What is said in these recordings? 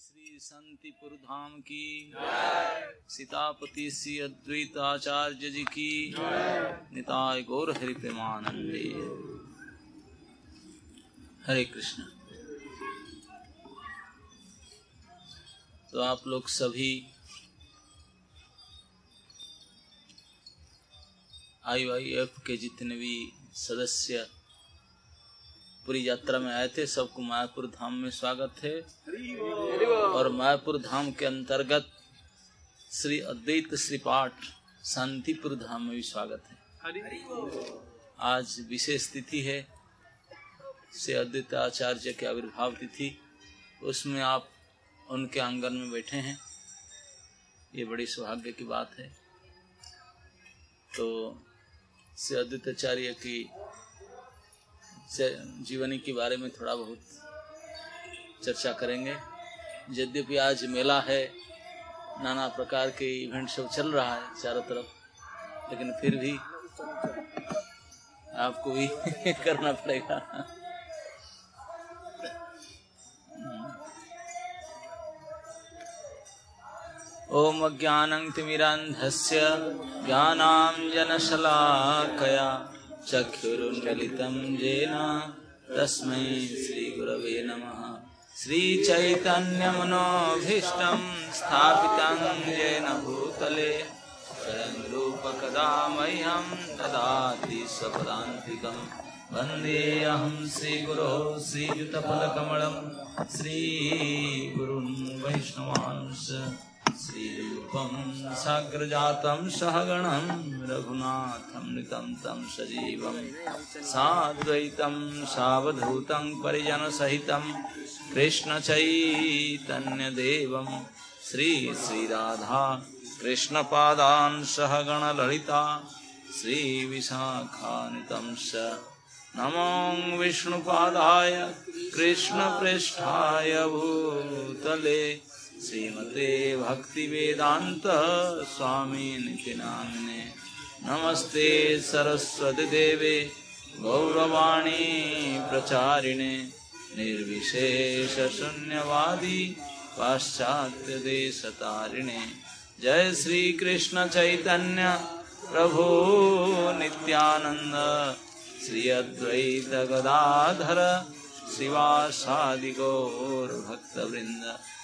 श्री संतिपुर धाम की। सीतापति श्री अद्वैत आचार्य जी की। निताय गौर हरि प्रेमानंदे। हरे कृष्ण। तो आप लोग सभी आई वाई एफ़ के जितने भी सदस्य पूरी यात्रा में आए थे। सबको मायापुर धाम में स्वागत है। और मायापुर धाम के अंतर्गत श्री अद्वैत श्री पाठ शांतिपुर धाम में भी स्वागत है। आज विशेष तिथि है। श्री अद्वैत आचार्य के आविर्भाव तिथि। उसमें आप उनके आँगन में बैठे हैं। ये बड़ी सौभाग्य की बात है। तो श्री अद्वैत आचार्य की जीवनी के बारे में थोड़ा बहुत चर्चा करेंगे। यद्यपि आज मेला है, नाना प्रकार के इवेंट सब चल रहा है चारों तरफ़, लेकिन फिर भी आपको भी करना पड़ेगा। ओम ज्ञानं ज्ञानंतिमिरांधस्य ज्ञानांजनशलाकया चक्षुरुन्मिलितं येन तस्मै श्रीगुरवे नमः। श्रीचैतन्यमनोभीष्टं स्थापितं येन भूतले, स्वयं रूपकदा मह्यं ददाति स्वपदान्तिकम् वन्देऽहं श्रीगुरो श्रीयुतफलकमलं, श्रीगुरुन् वैष्णवांश। श्रीरूपं साग्रजातं सहगणं रघुनाथं नितं तं सजीवं साद्वैतं सावधूतं परिजनसहितं कृष्णचैतन्यदेवं श्रीश्रीराधा कृष्णपादान् सहगणललिता श्रीविशाखानितं स नमो विष्णुपादाय कृष्णपृष्ठाय भूतले श्रीमते भक्ति वेदांत स्वामी निति नामिने नमस्ते सरस्वती देवे, गौरवाणी प्रचारिणे, निर्विशेष शून्यवादी पाश्चात्य देश तारिणे जय श्री कृष्ण चैतन्य प्रभु नित्यानंद। श्री अद्वैत गदाधर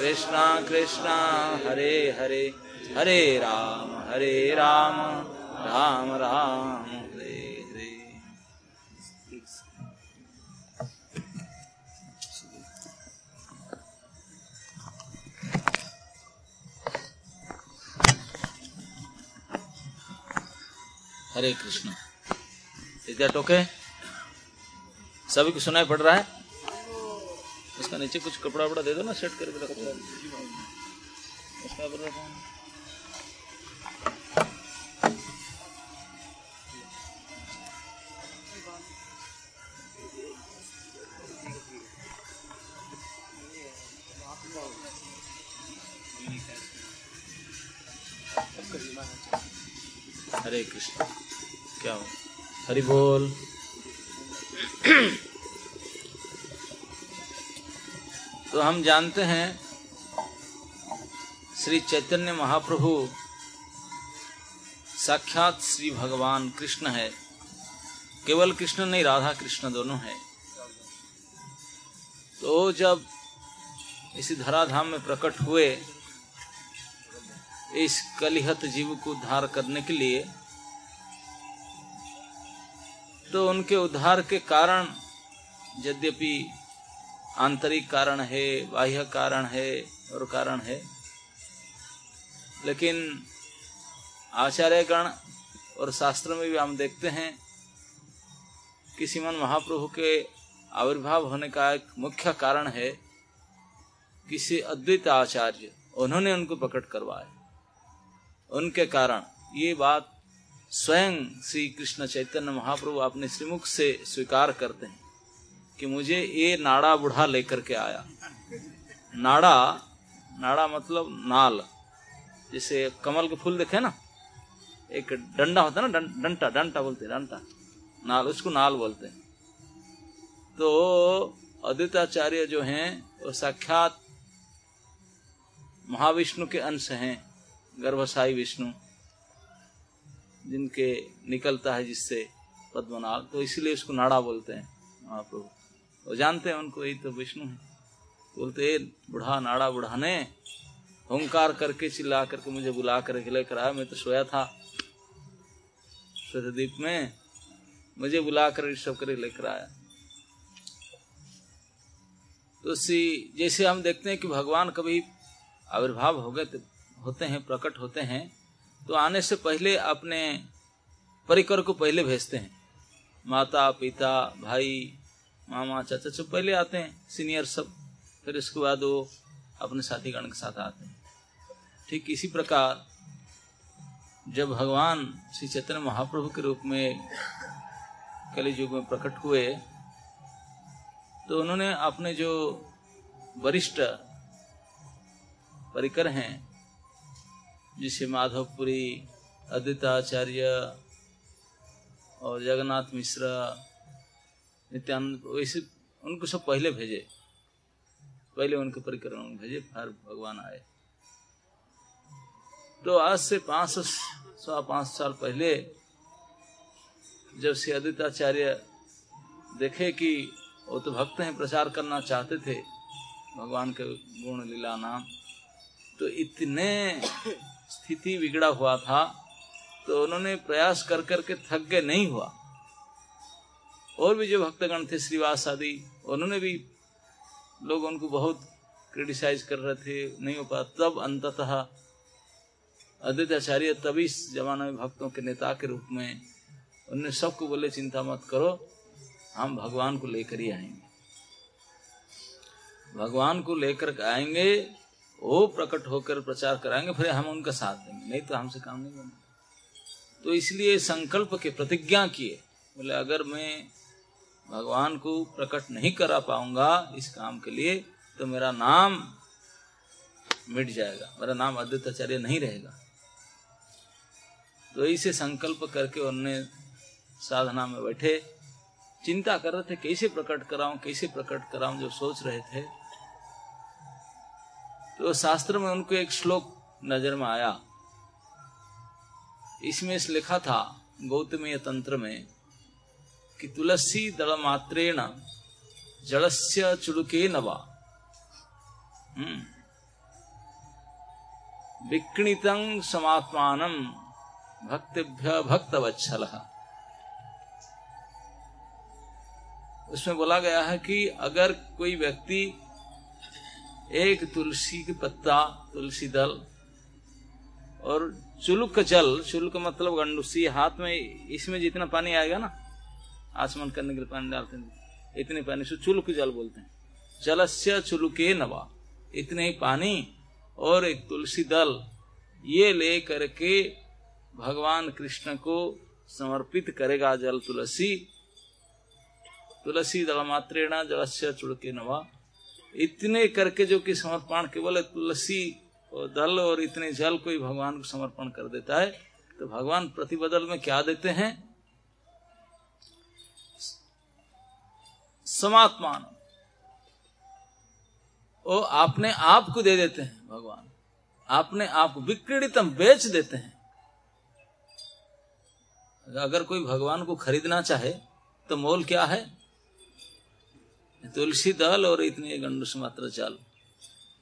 कृष्णा कृष्णा, हरे हरे हरे राम हरे राम राम राम, हरे हरे। हरे कृष्ण। इतना टोके। सभी को सुनाई पड़ रहा है? उसका नीचे कुछ कपड़ा वपड़ा दे दो ना, सेट करके रखो। उसका हरे कृष्ण, क्या हो? हरि बोल। तो हम जानते हैं श्री चैतन्य महाप्रभु साक्षात श्री भगवान कृष्ण है। केवल कृष्ण नहीं, राधा कृष्ण दोनों है। तो जब इसी धराधाम में प्रकट हुए इस कलिहत जीव को उद्धार करने के लिए तो उनके उद्धार के कारण यद्यपि आंतरिक कारण है, बाह्य कारण है और कारण है। लेकिन आचार्यगण और शास्त्र में भी हम देखते हैं कि श्रीमन महाप्रभु के आविर्भाव होने का एक मुख्य कारण है किसी अद्वैत आचार्य, उन्होंने उनको प्रकट करवाया। उनके कारण ये बात स्वयं श्री कृष्ण चैतन्य महाप्रभु अपने श्रीमुख से स्वीकार करते हैं। कि मुझे ये नाड़ा बुढ़ा लेकर के आया। नाड़ा नाड़ा मतलब नाल, जैसे कमल के फूल देखे ना? एक डंडा होता है ना डंटा डंटा बोलते डंटा। नाल, उसको नाल बोलते हैं। तो अद्विताचार्य जो हैं, वो साक्षात महाविष्णु के अंश हैं, गर्भसाई विष्णु, जिनके निकलता है जिससे पद्मनाल। तो इसीलिए उसको नाड़ा बोलते हैं महाप्रभु। वो जानते हैं उनको, यही तो विष्णु है। बोलते बुढ़ा नाड़ा, बुढ़ाने, हंकार करके चिल्ला करके मुझे बुला कर लेकर आया, मैं तो सोया था। द्वीप में मुझे बुला कर सब कर लेकर आया। तो सी जैसे हम देखते हैं कि भगवान कभी आविर्भाव हो गए, होते हैं, प्रकट होते हैं तो आने से पहले अपने परिकर को पहले भेजते हैं। माता, पिता, भाई मामा, चाचा सब पहले आते हैं सीनियर सब। फिर उसके बाद वो अपने साथी गण के साथ आते हैं। ठीक इसी प्रकार, जब भगवान श्री चैतन्य महाप्रभु के रूप में कलि युग में प्रकट हुए तो उन्होंने अपने जो वरिष्ठ परिकर हैं, जिसे माधवपुरी अद्विताचार्य और जगन्नाथ मिश्रा नित्यानंद वैसे उनको सब पहले भेजे। पहले उनके परिक्रमा में भेजे, फिर भगवान आए। तो आज से पाँच सौ पाँच साल पहले जब श्री अद्विताचार्य देखे कि वो तो भक्त हैं, प्रचार करना चाहते थे, भगवान के गुण लीला नाम तो इतने स्थिति बिगड़ा हुआ था तो उन्होंने प्रयास कर करके थक गए, नहीं हुआ। और भी जो भक्तगण थे श्रीवास आदि, उन्होंने भी लोग उनको बहुत क्रिटिसाइज कर रहे थे, नहीं हो पाया तब अंततः आचार्य तभी इस जमाने में भक्तों के नेता के रूप में उन्होंने सबको बोले, चिंता मत करो, हम भगवान को लेकर ही आएँगे। भगवान को लेकर आएँगे, वो प्रकट होकर प्रचार कराएँगे, फिर हम उनका साथ देंगे। नहीं तो हमसे काम नहीं बनेगा तो इसलिए संकल्प के प्रतिज्ञा किए, बोले, अगर मैं भगवान को प्रकट नहीं करा पाऊँगा इस काम के लिए तो मेरा नाम मिट जाएगा। मेरा नाम अद्विताचार्य नहीं रहेगा। तो इसे संकल्प करके उन्होंने साधना में बैठे, चिंता कर रहे थे, कैसे प्रकट कराऊं, कैसे प्रकट कराऊं, जो सोच रहे थे। तो शास्त्र में उनको एक श्लोक नज़र में आया। इसमें इस लिखा था, गौतमीय तंत्र में कि तुलसी दल मात्रेण जलस्य चुड़के नवा हम्म। विकृत समात्मान भक्तिभ्य भक्त वत्सल उसमें बोला गया है कि अगर कोई व्यक्ति एक तुलसी के पत्ता, तुलसी दल और चुलुक जल, चुलुक मतलब गंडूसी, हाथ में इसमें जितना पानी आएगा ना आसमान के लिए पानी डालते हैं। इतने पानी से चुलुक जल बोलते हैं। जलस्य चुलुके नवा। इतने ही पानी और एक तुलसी दल। ये ले करके भगवान कृष्ण को समर्पित करेगा जल तुलसी। तुलसी दल मात्रेणा, जलस्य चुड़के नवा। इतने करके जो कि समर्पण, केवल तुलसी और दल और इतने जल को ही भगवान को समर्पण कर देता है। तो भगवान प्रतिबदल में क्या देते हैं? समात्मान। वो अपने आप को दे देते हैं, भगवान। अपने आप को विक्रीडितम बेच देते हैं। अगर कोई भगवान को खरीदना चाहे तो मोल क्या है? तुलसी दल और इतने गंडुस मात्र चाल।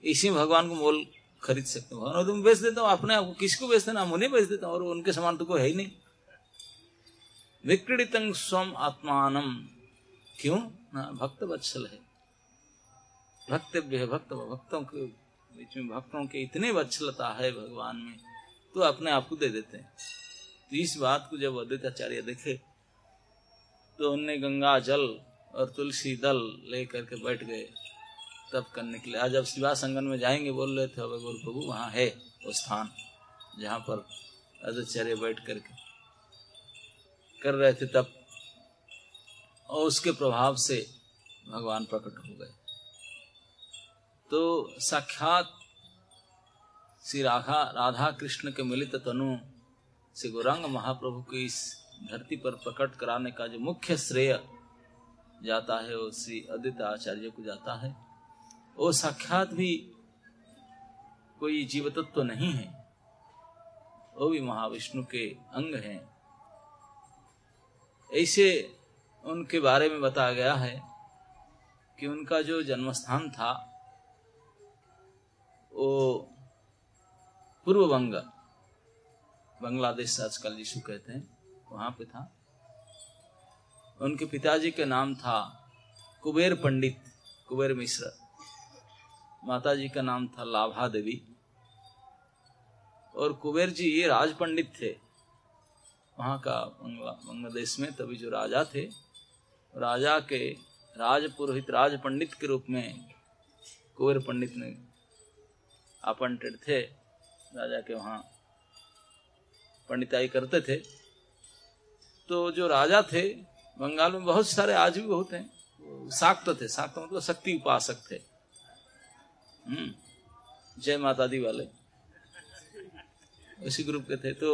इसी भगवान को मोल खरीद सकते हो। भगवान, तुम बेच देता हूँ, अपने आप को किसको बेच देना? उन्हें बेच देता और उनके समान तो कोई है ही नहीं। विक्रीडित स्वम आत्मान क्यों? भक्त वत्सल है। भक्तव्य है भक्त भक्तों के बीच में भक्तों के इतने वत्सलता है भगवान में तो अपने आप को दे देते हैं। तो इस बात को जब अद्वैताचार्य देखे तो उनने गंगा जल और तुलसी दल ले करके बैठ गए तब करने के लिए। आज अब शिवा संगन में जाएँगे, बोल रहे थे बोल प्रभु वहाँ है, वो स्थान जहाँ पर आचार्य बैठ करके कर रहे थे तब और उसके प्रभाव से भगवान प्रकट हो गए। तो साक्षात श्री राधा राधा कृष्ण के मिलित तनु, श्री गौरांग महाप्रभु के इस धरती पर प्रकट कराने का जो मुख्य श्रेय जाता है, वो श्री अद्वित आचार्य को जाता है। वो साक्षात भी कोई जीव तत्व तो नहीं है, वो भी महाविष्णु के अंग हैं। ऐसे उनके बारे में बताया गया है कि उनका जो जन्म स्थान था, वो पूर्व बंग बांग्लादेश आजकल जिसको कहते हैं, वहाँ पे था। उनके पिताजी के नाम था कुबेर पंडित, कुबेर मिश्र। माता जी का नाम था लाभा देवी। और कुबेर जी ये राज पंडित थे, वहाँ का बांग्लादेश में, तभी जो राजा थे राजा के राज पुरोहित राज पंडित के रूप में कुबेर पंडित ने अपॉइंटेड थे। राजा के वहाँ पंडिताई करते थे। तो जो राजा थे, बंगाल में बहुत सारे आज भी बहुत हैं साक्त थे। साक्त मतलब शक्ति उपासक थे। हम्म जय माता दी वाले। उसी ग्रुप के थे। तो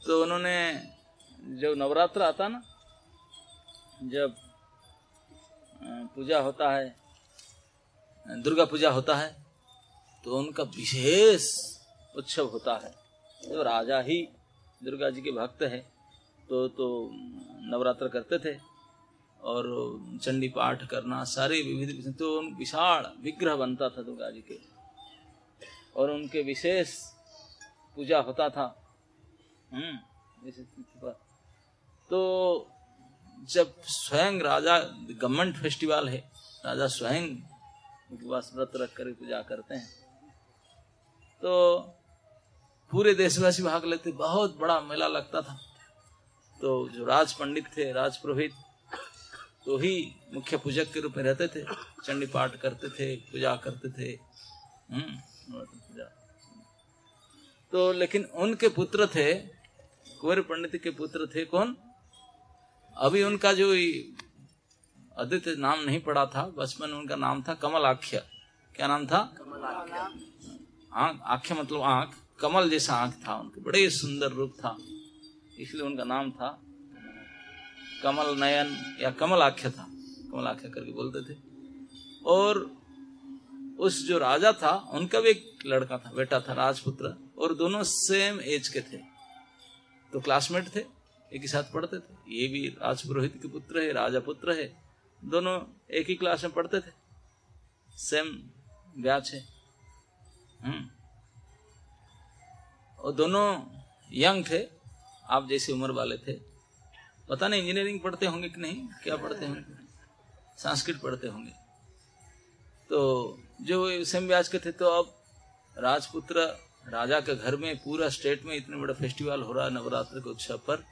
तो उन्होंने जब नवरात्र आता ना, जब पूजा होता है, दुर्गा पूजा होता है तो उनका विशेष उत्सव होता है। तो राजा ही दुर्गा जी के भक्त है तो तो नवरात्र करते थे, और चंडी पाठ करना, सारे विविध तो विशाल विग्रह बनता था दुर्गा जी के। और उनके विशेष पूजा होता था। हम्म तो जब स्वयं राजा गवर्नमेंट फेस्टिवल है, राजा स्वयं उपवास व्रत रख कर पूजा करते हैं तो पूरे देशवासी भाग लेते, बहुत बड़ा मेला लगता था। तो जो राज पंडित थे, राज पुरोहित तो ही मुख्य पूजक के रूप में रहते थे, चंडी पाठ करते थे, पूजा करते थे हम्म तो लेकिन उनके पुत्र थे, कुंवर पंडित के पुत्र थे कौन? अभी उनका जो अद्वित नाम नहीं पड़ा था बचपन में उनका नाम था कमल आख्य। क्या नाम था? कमल आख्य। आख्य मतलब आँख कमल जैसा आँख था उनके बड़े सुंदर रूप था। इसलिए उनका नाम था कमल नयन या कमल आख्य था। कमल आख्य करके बोलते थे। और उस जो राजा था उनका भी एक लड़का था बेटा था राजपुत्र और दोनों सेम एज के थे। तो क्लासमेट थे। एक ही साथ पढ़ते थे। ये भी राजपुरोहित के पुत्र है, राजा पुत्र है। दोनों एक ही क्लास में पढ़ते थे। सेम ब्याच है। हम्म। और दोनों यंग थे। आप जैसी उम्र वाले थे। पता नहीं इंजीनियरिंग पढ़ते होंगे कि नहीं? क्या पढ़ते होंगे? संस्कृत पढ़ते होंगे। तो जो सेम ब्याज के थे तो अब राजपुत्र राजा के घर में, पूरा स्टेट में इतने बड़ा फेस्टिवल हो रहा है, नवरात्र के उत्सव पर।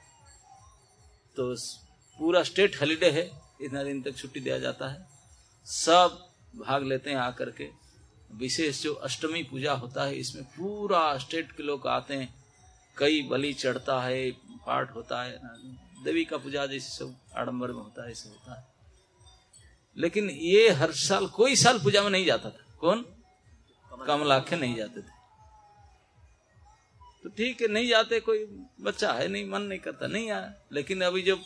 तो पूरा स्टेट हॉलीडे है, इतना दिन तक छुट्टी दिया जाता है। सब भाग लेते हैं आकर के। विशेष जो अष्टमी पूजा होता है, इसमें पूरा स्टेट के लोग आते हैं। कई बलि चढ़ता है, पाठ होता है, देवी का पूजा जैसे सब आडम्बर में होता है, ऐसे होता है। लेकिन ये हर साल, कोई साल पूजा में नहीं जाता था। कौन? कमलाखे नहीं जाते थे। तो ठीक है, नहीं जाते, कोई बच्चा है नहीं, मन नहीं करता, नहीं आया। लेकिन अभी जब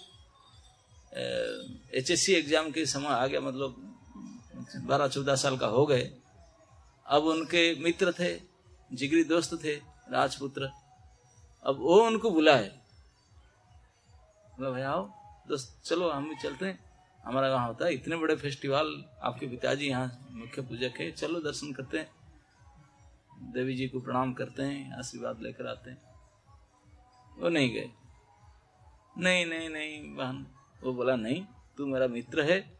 एचएससी एग्ज़ाम के समय आ गया मतलब बारह चौदह साल का हो गए, अब उनके मित्र थे, जिगरी दोस्त थे, राजपुत्र। अब वो उनको बुलाए। भाई आओ, दोस्त, चलो, हम भी चलते हैं। हमारा वहाँ होता है, इतने बड़े फेस्टिवल आपके पिताजी यहाँ मुख्य पूजक है, चलो दर्शन करते हैं। देवी जी को प्रणाम करते हैं, आशीर्वाद लेकर आते हैं। वो नहीं गए। नहीं नहीं नहीं, बहन। वो बोला, नहीं, तू मेरा मित्र है।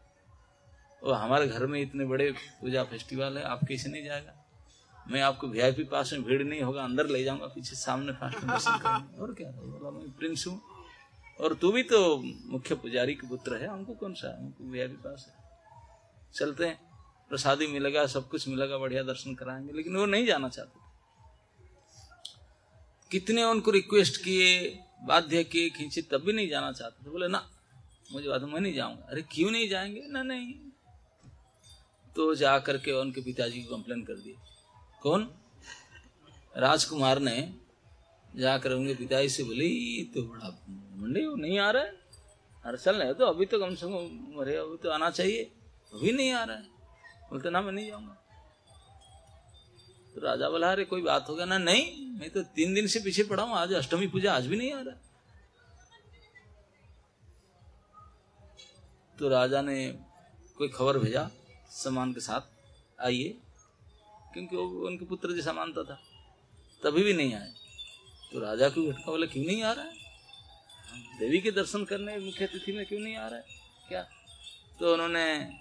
और हमारे घर में इतने बड़े पूजा फेस्टिवल है, आप कैसे नहीं जाएगा? मैं आपको वीआईपी पास में भीड़ नहीं होगा, अंदर ले जाऊँगा, पीछे सामने फास्ट दर्शन और क्या? बोला, मैं प्रिंस हूँ। और तू भी तो मुख्य पुजारी के पुत्र है। हमको कौन सा? हमको वीआईपी पास है। चलते हैं। प्रसादी मिलेगा, सब कुछ मिलेगा, बढ़िया दर्शन कराएँगे। लेकिन वो नहीं जाना चाहते कितने उनको रिक्वेस्ट किए, बाध्य किए, खींचे, तब भी नहीं जाना चाहते थे। बोले, ना, मुझे बात मैं नहीं जाऊँगा। अरे, क्यों नहीं जाएँगे? ना, नहीं। तो जा करके उनके पिताजी को कंप्लेन कर दिए कौन? राजकुमार ने। जाकर उनके पिताजी से बोले तो बड़ा मंडे नहीं आ रहा है। अरे चल रहे तो अभी तो कम से कम, अरे, अभी तो आना चाहिए, अभी नहीं आ रहा है। बोलते ना मैं नहीं जाऊँगा। तो राजा बोला, अरे, कोई बात होगा ना? नहीं, मैं तो तीन दिन से पीछे पड़ा हूँ। आज अष्टमी पूजा, आज भी नहीं आ रहा। तो राजा ने कोई खबर भेजा सम्मान के साथ, आइए। क्योंकि उनके पुत्र जैसा मानता था। तभी भी नहीं आए। तो राजा को झटका बोले, क्यों नहीं आ रहा है? देवी के दर्शन करने मुख्य अतिथि में क्यों नहीं आ रहा है? क्या? तो उन्होंने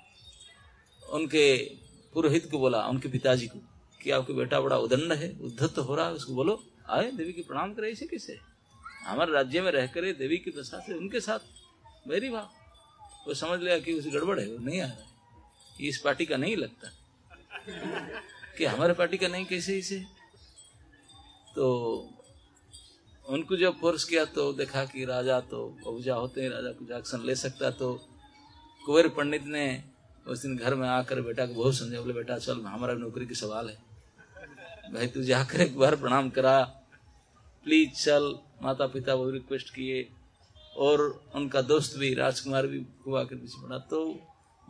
उनके पुरोहित को बोला, उनके पिताजी को, कि आपका बेटा बड़ा उदंड है, उद्धत हो रहा है, उसको बोलो, आए, देवी के प्रणाम करे, इसे किसे? हमारे राज्य में रह करे देवी के प्रसाद से उनके साथ, मेरी भाव। वो समझ लिया कि उसे गड़बड़ है, वो नहीं आ रहा है। इस पार्टी का नहीं लगता। कि हमारे पार्टी का नहीं, कैसे इसे? तो उनको जब फोर्स किया तो देखा कि राजा तो बहुजा होते हैं, राजा कुछ एक्शन ले सकता तो कुंवर पंडित ने उस दिन घर में आकर बेटा को बहुत समझा बोले, बेटा, चल, हमारा नौकरी की सवाल है। भाई, तू जाकर एक बार प्रणाम करा। प्लीज़, चल। माता पिता वो रिक्वेस्ट किए और उनका दोस्त भी, राजकुमार भी हुआ के पीछे पड़ा। तो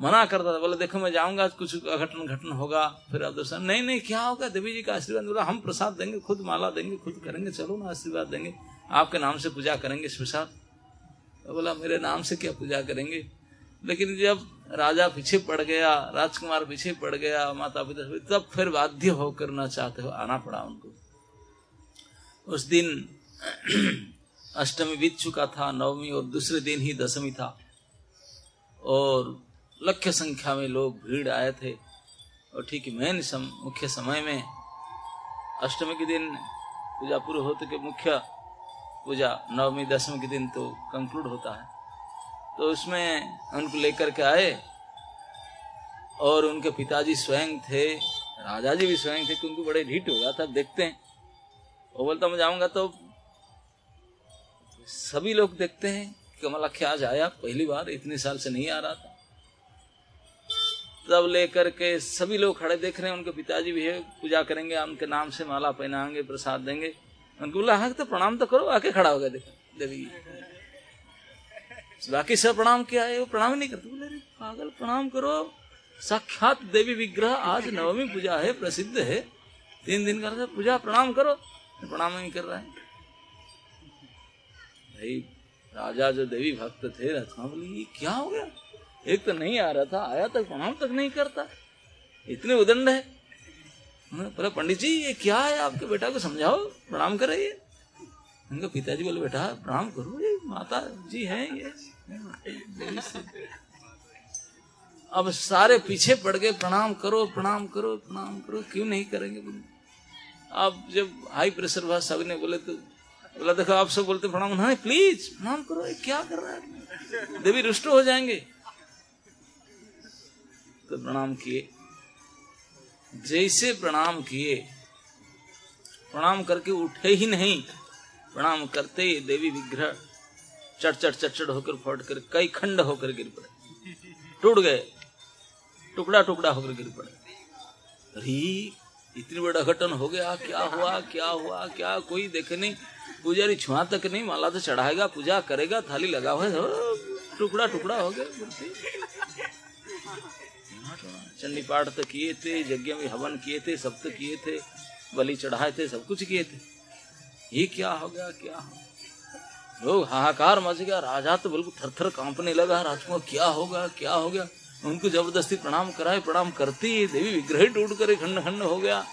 मना करता था, बोले, देखो, मैं जाऊँगा, कुछ अघटन घटन होगा। फिर आप दोस्त, नहीं नहीं, क्या होगा? देवी जी का आशीर्वाद बोला हम प्रसाद देंगे, खुद माला देंगे, खुद करेंगे। चलो ना, आशीर्वाद देंगे। आपके नाम से पूजा करेंगे प्रसाद। तो बोला, मेरे नाम से क्या पूजा करेंगे? लेकिन जब राजा पीछे पड़ गया राजकुमार पीछे पड़ गया माता पिता तब फिर बाध्य होकर न चाहते हो आना पड़ा उनको। उस दिन अष्टमी बीत चुका था नवमी और दूसरे दिन ही दसवीं था और लक्ष्य संख्या में लोग भीड़ आए थे। और ठीक मेन सम, मुख्य समय में अष्टमी के दिन पूजा पूर्व होते के मुख्य पूजा नवमी दसवीं के दिन तो कंक्लूड होता है। तो उसमें उनको लेकर के आए और उनके पिताजी स्वयं थे राजा जी भी स्वयं थे, क्योंकि बड़े ढीठ होगा था देखते हैं। वो बोलता, मैं जाऊँगा तो सभी लोग देखते हैं कमलाख्या आज आया पहली बार इतने साल से नहीं आ रहा था। तब लेकर के सभी लोग खड़े देख रहे हैं, उनके पिताजी भी है, पूजा करेंगे, उनके नाम से माला पहनाएँगे, प्रसाद देंगे। उनको बोला हाँ तो प्रणाम तो करो, आके खड़ा हो गया देखो, देवी बाकी सब प्रणाम किया है, वो प्रणाम नहीं करते। बोले पागल, प्रणाम करो। साक्षात देवी विग्रह आज नवमी पूजा है, प्रसिद्ध है। तीन दिन का पूजा, प्रणाम करो। प्रणाम नहीं कर रहा है। भाई, राजा जो देवी भक्त थे रचना बोली, ये क्या हो गया? एक तो नहीं आ रहा था, आया तक प्रणाम तक नहीं करता। इतने उदंड है। बोला, पंडित जी, ये क्या है? आपके बेटा को समझाओ, प्रणाम करे ये। उनका पिताजी बोले, बेटा, प्रणाम करो, ये माता जी हैं ये। अब सारे पीछे पड़ गए, प्रणाम करो प्रणाम करो प्रणाम करो, क्यों नहीं करेंगे बोले? अब जब हाई प्रेशर हुआ सबने बोले तो बोला, देखो, आप सब बोलते प्रणाम नहीं प्लीज़ प्रणाम करो क्या कर रहा है? देवी रुष्ट हो जाएँगे। तो प्रणाम किए। जैसे प्रणाम किए, प्रणाम करके उठे ही नहीं, प्रणाम करते ही देवी विग्रह चट चट चट चट होकर फट कर, कई खंड होकर गिर पड़े। टूट गए। टुकड़ा टुकड़ा होकर गिर पड़े। अरे, इतनी बड़ा घटन हो गया, क्या हुआ क्या हुआ, क्या? कोई देखे नहीं। पुजारी छुआ तक नहीं, माला तो चढ़ाएगा, पूजा करेगा, थाली लगा हुआ टुकड़ा टुकड़ा हो गया चंडी पाठ तो किए थे, यज्ञ में हवन किए थे, सब तो किए थे, बलि चढ़ाए थे, सब कुछ किए थे। ये क्या हो गया, क्या हो लोग हाहाकार मच गया। राजा तो बिल्कुल थर थर कांपने लगा। राजकुमार क्या होगा क्या हो गया? उनको ज़बरदस्ती प्रणाम कराए प्रणाम करती देवी विग्रह टूट कर खंड खंड हो गया।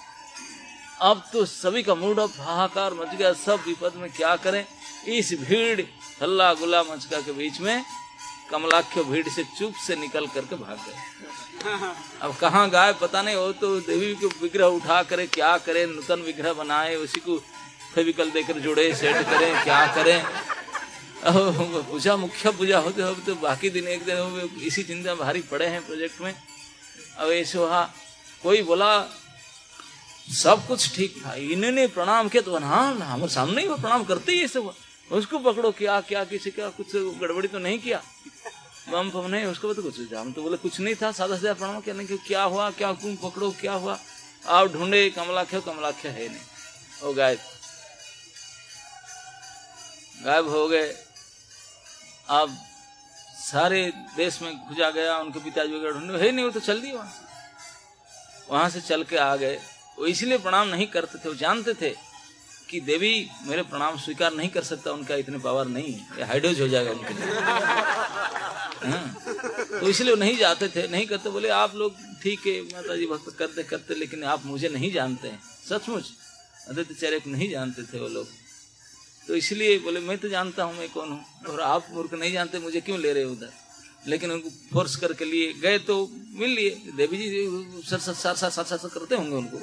अब तो सभी का मूड अब हाहाकार मच गया। सब विपद में क्या करें? इस भीड़ हल्ला गुला मचका के बीच में कमलाख्य भीड़ से चुप से निकल करके भाग गए। अब कहाँ गाय पता नहीं हो तो देवी को विग्रह उठा करे क्या करे? नूतन विग्रह बनाए उसी को फेविकल देकर जुड़े, सेट करें, क्या करें? पूजा मुख्य पूजा होते हो तो बाकी दिन एक दिन इसी चिंता भारी पड़े हैं प्रोजेक्ट में। अब ऐसे हुआ कोई बोला, सब कुछ ठीक था, इन्होंने प्रणाम किया तो हाँ हमारे सामने ही वो प्रणाम करते ही ऐसे हुआ उसको पकड़ो, क्या क्या, किसी का कुछ गड़बड़ी तो नहीं किया। बम फम नहीं, उसको तो कुछ हम तो बोले, कुछ नहीं था, सादा सादा प्रणाम क्या, नहीं क्या हुआ, क्या क्यों पकड़ो, क्या हुआ। आप ढूंढे कमलाख्य कमलाख्य है नहीं। वो गायब गायब हो गए। अब सारे देश में खुजा गया, उनके पिताजी वगैरह ढूंढे है नहीं, वो तो चल दिए वहाँ से। वहाँ से चल के आ गए। वो इसलिए प्रणाम नहीं करते थे, वो जानते थे कि देवी मेरे प्रणाम स्वीकार नहीं कर सकता, उनका इतने पावर नहीं है। हाइड्रोज हो जाएगा उनके लिए। हाँ। तो इसलिए वो नहीं जाते थे, नहीं करते। बोले, आप लोग ठीक है माता जी भक्त करते करते, लेकिन आप मुझे नहीं जानते हैं। सचमुच, आदित्य चेहरे को नहीं जानते थे वो लोग। तो इसलिए बोले, मैं तो जानता हूँ मैं कौन हूँ और आप मूर्ख नहीं जानते मुझे क्यों ले रहे उधर? लेकिन उनको फोर्स करके लिए गए तो मिल लिए। Devi ji, sir sir sir sir sir sir करते होंगे उनको।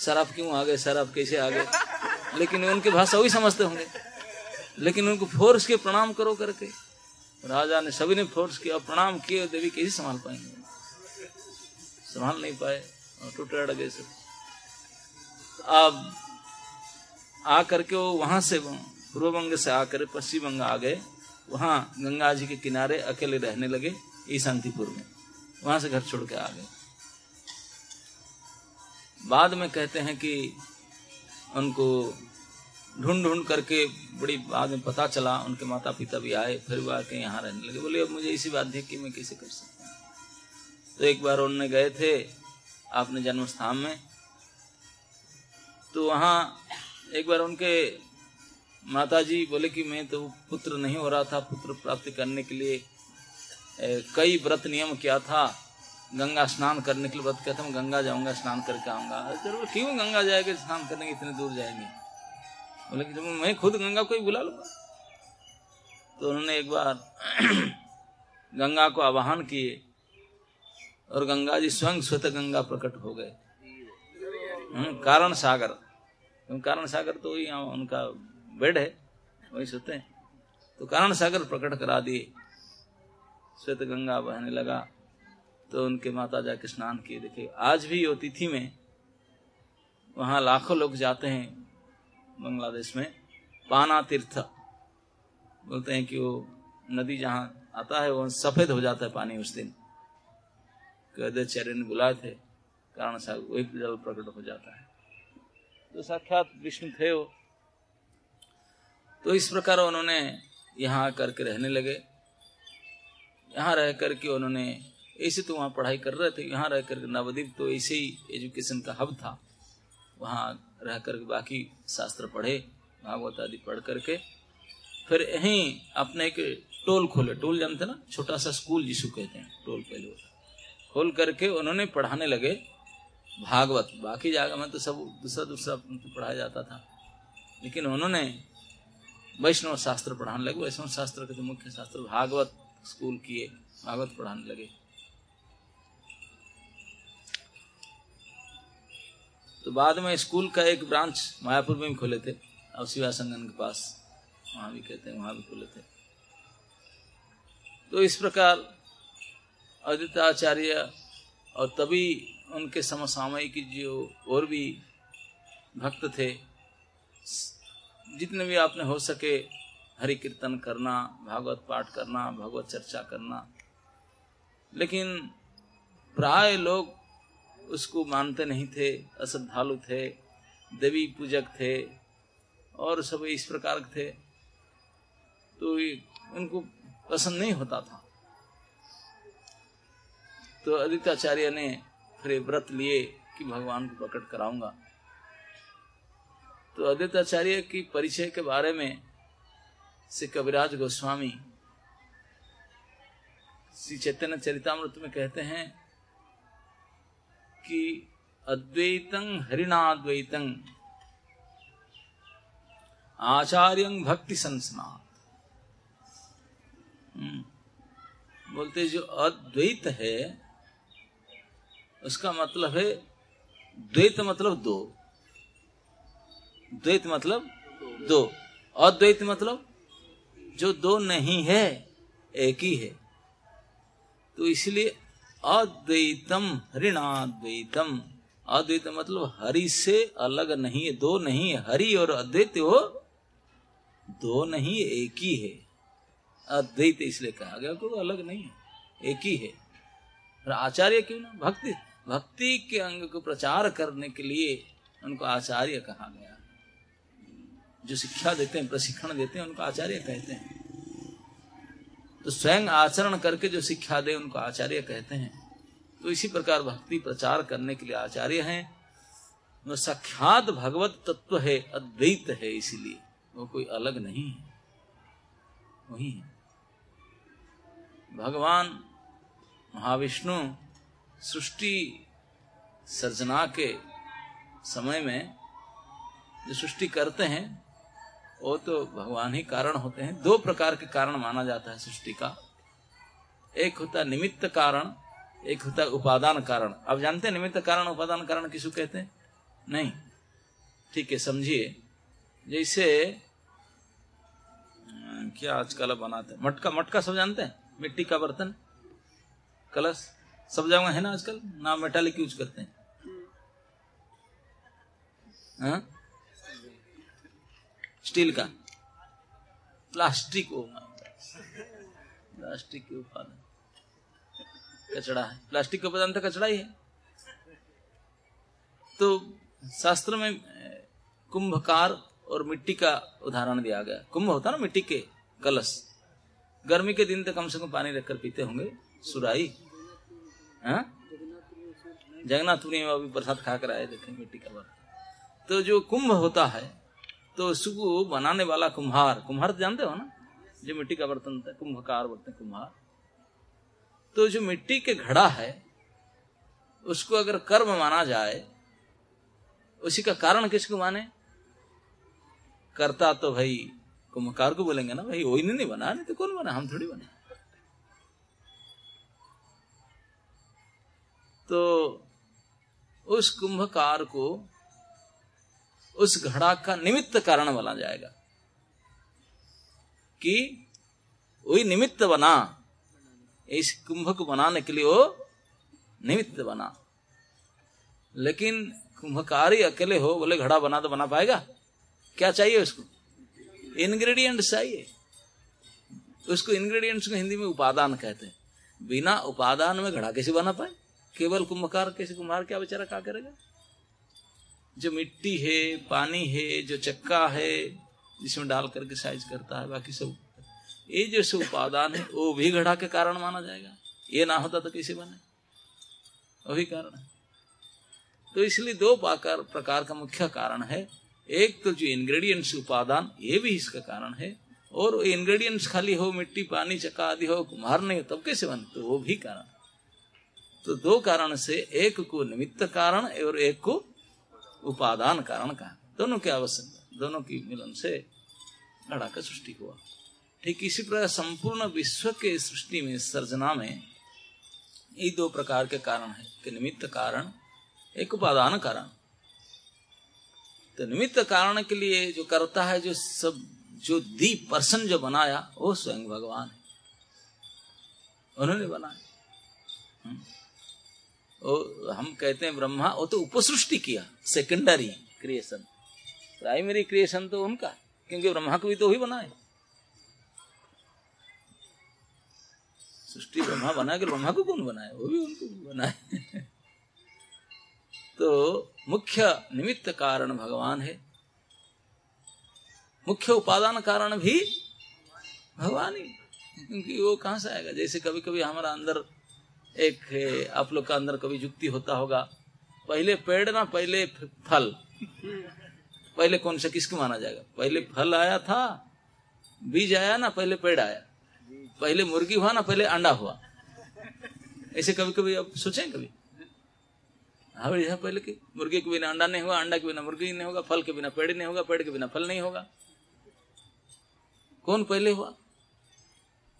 सर आप क्यों आ गए? सर आप कैसे आ गए? लेकिन उनकी भाषा वही समझते होंगे। लेकिन उनको फोर्स के प्रणाम करो करके। राजा ने सभी ने फोर्स किया, प्रणाम किए देवी कैसे संभाल पाएँगे? संभाल नहीं पाए और टूटे गए सब। अब आकर के वो वहाँ से पूर्व बंग से आकर पश्चिम बंग आ गए। वहाँ गंगा जी के किनारे अकेले रहने लगे ईशांतिपुर में। वहाँ से घर छोड़ के आ गए। बाद में कहते हैं कि उनको ढूंढ ढूंढ करके बड़ी बाद में पता चला, उनके माता पिता भी आए, फिर वो आके यहाँ रहने लगे। बोले, अब मुझे इसी बात देख कि मैं कैसे कर सकता हूँ? तो एक बार उन्होंने गए थे अपने जन्म स्थान में। तो वहाँ एक बार उनके माता जी बोले कि मैं तो पुत्र नहीं हो रहा था पुत्र प्राप्ति करने के लिए कई व्रत नियम किया था। गंगा स्नान करने के लिए व्रत किया था मैं गंगा जाऊँगा स्नान करके आऊँगा। ज़रूर क्यों गंगा जाएँगे स्नान करने इतने दूर जाएँगे? बोले कि जब मैं खुद गंगा को ही बुला लूँगा। तो उन्होंने एक बार गंगा को आवाहन किए और गंगा जी स्वयं स्वतः गंगा प्रकट हो गए। हम्म, कारण सागर। कारण सागर तो वही उनका बेड है, वही सोते हैं। तो कारण सागर प्रकट करा दिए। श्वेत गंगा बहने लगा तो उनके माता जाके स्नान किए। देखे आज भी वो तिथि में वहाँ लाखों लोग जाते हैं बांग्लादेश में, पाना तीर्थ। बोलते हैं कि वो नदी जहाँ आता है वो सफ़ेद हो जाता है पानी उस दिन। चेरे ने बुलाए थे, कारण साहब वही जल प्रकट हो जाता है। तो साक्षात विष्णु थे वो। तो इस प्रकार उन्होंने यहाँ आकर के रहने लगे। यहाँ रह करके उन्होंने ऐसे तो वहाँ पढ़ाई कर रहे थे, यहाँ रह करके नवद्वीप तो ऐसे ही एजुकेशन का हब था। वहाँ रह करके बाकी शास्त्र पढ़े, भागवत आदि पढ़ करके। फिर यहीं अपने एक टोल खोले, टोल जानते ना, छोटा सा स्कूल जिसको कहते हैं, टोल पहले खोल करके उन्होंने पढ़ाने लगे। भागवत, बाकी जगह में तो सब दूसरा दूसरा पढ़ाया जाता था। लेकिन उन्होंने वैष्णव शास्त्र पढ़ाने लगे, वैष्णव शास्त्र के तो मुख्य शास्त्र भागवत स्कूल किए, भागवत पढ़ाने लगे। तो बाद में स्कूल का एक ब्रांच मायापुर में भी खोले थे और शिवा संगन के पास वहाँ भी कहते हैं, वहाँ भी खोले थे। तो इस प्रकार आचार्य और तभी उनके समसामयिक जो और भी भक्त थे। जितने भी आपने हो सके हरि कीर्तन करना, भागवत पाठ करना, भागवत चर्चा करना। लेकिन प्राय लोग उसको मानते नहीं थे, अश्रद्धालु थे, देवी पूजक थे और सब इस प्रकार के थे। तो उनको पसंद नहीं होता था। तो आदित्याचार्य ने फिर व्रत लिए कि भगवान को प्रकट कराऊँगा तो आदित्याचार्य की परिचय के बारे में श्री कविराज गोस्वामी श्री चैतन्य चरितमृत में कहते हैं कि अद्वैतं हरिणाद्वैतं आचार्य भक्ति संस्नात हम्म। बोलते जो अद्वैत है उसका मतलब है द्वैत मतलब दो। द्वैत मतलब दो। अद्वैत मतलब जो दो नहीं है, एक ही है। तो इसलिए अद्वैतम हरिणाद्वैतम। अद्वैत मतलब हरि से अलग नहीं है, दो नहीं है। हरि और अद्वैत वो दो नहीं एक ही है। अद्वैत इसलिए कहा गया को अलग नहीं है, एक ही है। आचार्य क्यों ना? भक्ति। भक्ति के अंग को प्रचार करने के लिए उनको आचार्य कहा गया। जो शिक्षा देते हैं, प्रशिक्षण देते हैं, उनको आचार्य कहते हैं। तो स्वयं आचरण करके जो शिक्षा दे, उनको आचार्य कहते हैं। तो इसी प्रकार भक्ति प्रचार करने के लिए आचार्य हैं। वो साक्षात भगवत तत्व है, अद्वैत है, इसीलिए वो कोई अलग नहीं है। वही है। भगवान महाविष्णु सृष्टि सर्जना के समय में जो सृष्टि करते हैं, वो तो भगवान ही कारण होते हैं। दो प्रकार के कारण माना जाता है सृष्टि का। एक होता है निमित्त कारण, एक होता उपादान कारण। आप जानते हैं निमित्त कारण, उपादान कारण किसको कहते हैं? नहीं। ठीक है, समझिए। जैसे क्या आजकल बनाते हैं? मटका मटका सब जानते हैं? मिट्टी का बर्तन? कलश? सब जगह है ना आजकल? ना मेटालिक यूज़ करते हैं। हा? स्टील का। प्लास्टिक ओ प्लास्टिक के कचड़ा है। प्लास्टिक का उपादान तो कचड़ा ही है। तो शास्त्र में कुंभकार और मिट्टी का उदाहरण दिया गया। कुंभ होता ना मिट्टी के कलश। गर्मी के दिन तो कम से कम पानी रखकर पीते होंगे। सुराई हाँ? जगन्नाथपुरी में अभी प्रसाद खा कर आए, देखे मिट्टी का बर्तन। तो जो कुंभ होता है तो उसको बनाने वाला कुम्हार कुम्हार तो जानते हो ना? जो मिट्टी का बर्तन होता है, कुंभकार बोलते हैं कुम्हार। तो जो मिट्टी के घड़ा है, उसको अगर कर्म माना जाए, उसी का कारण किसको माने? करता तो भाई कुंभकार को बोलेंगे ना, भाई वही नहीं बना, नहीं तो कौन बना? हम थोड़ी बने। तो उस कुंभकार को उस घड़ा का निमित्त कारण बना जाएगा कि वही निमित्त बना, इस कुंभ को बनाने के लिए वो निमित्त बना। लेकिन कुंभकार ही अकेले हो, बोले घड़ा बना तो बना पाएगा? क्या चाहिए उसको? इंग्रेडिएंट्स चाहिए। उसको इंग्रेडिएंट्स को हिंदी में उपादान कहते हैं। बिना उपादान में घड़ा कैसे बना पाए? केवल कुंभकार कैसे कुम्हार क्या बेचारा क्या करेगा? जो मिट्टी है, पानी है, जो चक्का है, जिसमें डाल करके साइज़ करता है, बाकी सब ये जो सब उपादान है, वो भी घड़ा के कारण माना जाएगा। ये ना होता तो कैसे बने? वही कारण है। तो इसलिए दो प्रकार का मुख्य कारण है। एक तो जो इंग्रेडिएंट्स उपादान, ये भी इसका कारण है। और इंग्रेडिएंट्स खाली हो, मिट्टी, पानी, चक्का आदि हो कुम्हार नहीं हो, तब कैसे बने? तो वो भी कारण तो दो कारण से, एक को निमित्त कारण और एक को उपादान कारण कहा। दोनों के आवश्यक, दोनों की मिलन से घड़ा का सृष्टि हुआ। ठीक इसी प्रकार संपूर्ण विश्व के सृष्टि में, सर्जना में, ये दो प्रकार के कारण है। कि निमित्त कारण, एक उपादान कारण। तो निमित्त कारण के लिए जो करता है, जो सब, जो दी पर्सन जो बनाया, वो स्वयं भगवान है। उन्होंने बनाया। हम्म। वो हम कहते हैं ब्रह्मा, वो तो उपसृष्टि किया सेकेंडरी क्रिएशन प्राइमरी क्रिएशन तो उनका, क्योंकि ब्रह्मा को भी तो वही बनाए सृष्टि ब्रह्मा बना के ब्रह्मा को कौन बनाए? वो भी उनको बनाए तो मुख्य निमित्त कारण भगवान है। मुख्य उपादान कारण भी भगवान ही क्योंकि वो कहाँ से आएगा? जैसे कभी कभी हमारा अंदर एक आप लोग का अंदर कभी युक्ति होता होगा। पहले पेड़ ना, पहले फल। पहले कौन सा किसको माना जाएगा? पहले फल आया था, बीज आया ना, पहले पेड़ आया। पहले मुर्गी हुआ ना, पहले अंडा हुआ। ऐसे कभी कभी आप सोचे कभी? हाँ भैया पहले की मुर्गी के बिना अंडा नहीं होगा, अंडा के बिना मुर्गी नहीं होगा, फल के बिना पेड़ नहीं होगा, पेड़ के बिना फल नहीं होगा। कौन पहले हुआ?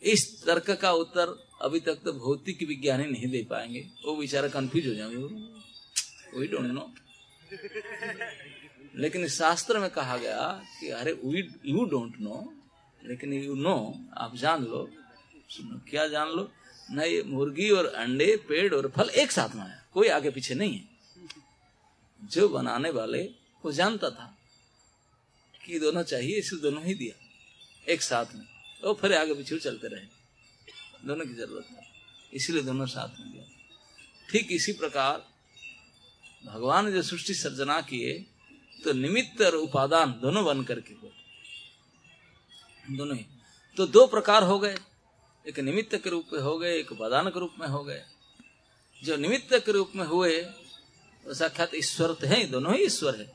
इस तर्क का उत्तर अभी तक तो भौतिक विज्ञानी नहीं दे पाएँगे। वो बेचारा कंफ्यूज हो जाएँगे। वही डोंट नो लेकिन शास्त्र में कहा गया कि, अरे यू डोंट नो लेकिन यू नो आप जान लो। सुनो, क्या जान लो? न ये मुर्गी और अंडे, पेड़ और फल एक साथ में आया। कोई आगे पीछे नहीं है। जो बनाने वाले, वो जानता था कि दोनों चाहिए इसलिए दोनों ही दिया। एक साथ में। और फिर आगे पीछे चलते रहे। दोनों की ज़रूरत है। इसलिए दोनों साथ में दिया ठीक इसी प्रकार भगवान ने जो सृष्टि सर्जना किए तो निमित्त और उपादान दोनों बन करके हुए। दोनों ही। तो दो प्रकार हो गए। एक निमित्त के रूप में हो गए, एक उपादान के रूप में हो गए। जो निमित्त के रूप में हुए, वो साक्षात ईश्वर तो है दोनों ही ईश्वर है।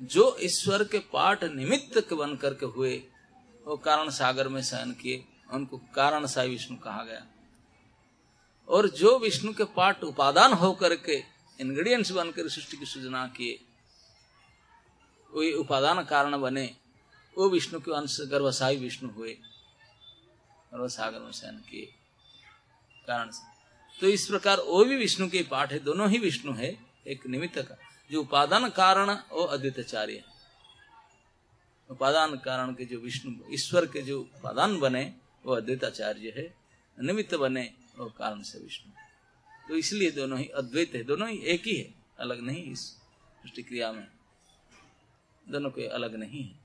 जो ईश्वर के पाठ निमित्त के बन करके हुए, वो कारण सागर में शयन किए। उनको कारण साई विष्णु कहा गया। और जो विष्णु के पाठ उपादान होकर के इंग्रेडिएंट्स बनकर सृष्टि की सृजना किए वही उपादान कारण बने, वो विष्णु के अंश गर्भसाई विष्णु हुए गर्भसागर में शयन किए। कारण से। तो इस प्रकार वो भी विष्णु के पाठ है, दोनों ही विष्णु है, एक निमित्त का। जो उपादान कारण, वो अद्विताचार्य उपादान कारण के जो विष्णु, ईश्वर के जो उपादान बने वो अद्वैताचार्य है, निमित्त बने वो कारण से विष्णु। तो इसलिए दोनों ही अद्वैत है, दोनों ही एक ही है, अलग नहीं इस सृष्टि क्रिया में। दोनों कोई अलग नहीं है।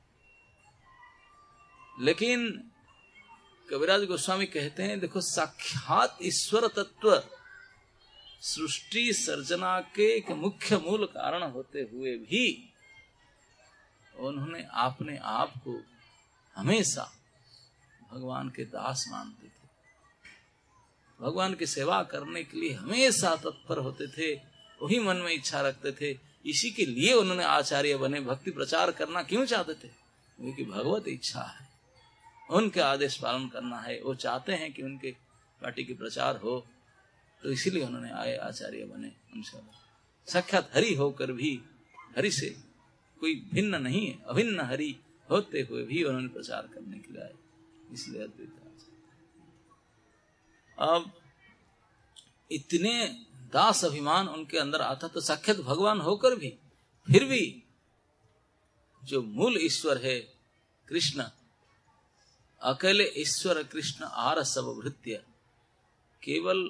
लेकिन कविराज गोस्वामी कहते हैं, देखो, साक्षात ईश्वर तत्व सृष्टि सर्जना के एक मुख्य मूल कारण होते हुए भी उन्होंने अपने आप को हमेशा भगवान के दास मानते थे। भगवान की सेवा करने के लिए हमेशा तत्पर होते थे, वही मन में इच्छा रखते थे। इसी के लिए उन्होंने आचार्य बने, भक्ति प्रचार करना क्यों चाहते थे? क्योंकि भगवत इच्छा है। उनके आदेश पालन करना है। वो चाहते हैं कि उनके पार्टी की प्रचार हो। तो इसीलिए उन्होंने आए, आचार्य बने। उनसे साक्षात हरि होकर भी, हरि से कोई भिन्न नहीं अभिन्न हरि होते हुए भी उन्होंने प्रचार करने के लिए आए। इसलिए अद्वैत अब इतने दास अभिमान उनके अंदर आता तो साक्षात भगवान होकर भी, फिर भी जो मूल ईश्वर है कृष्ण, अकेले ईश्वर कृष्ण आर सब भृत्य केवल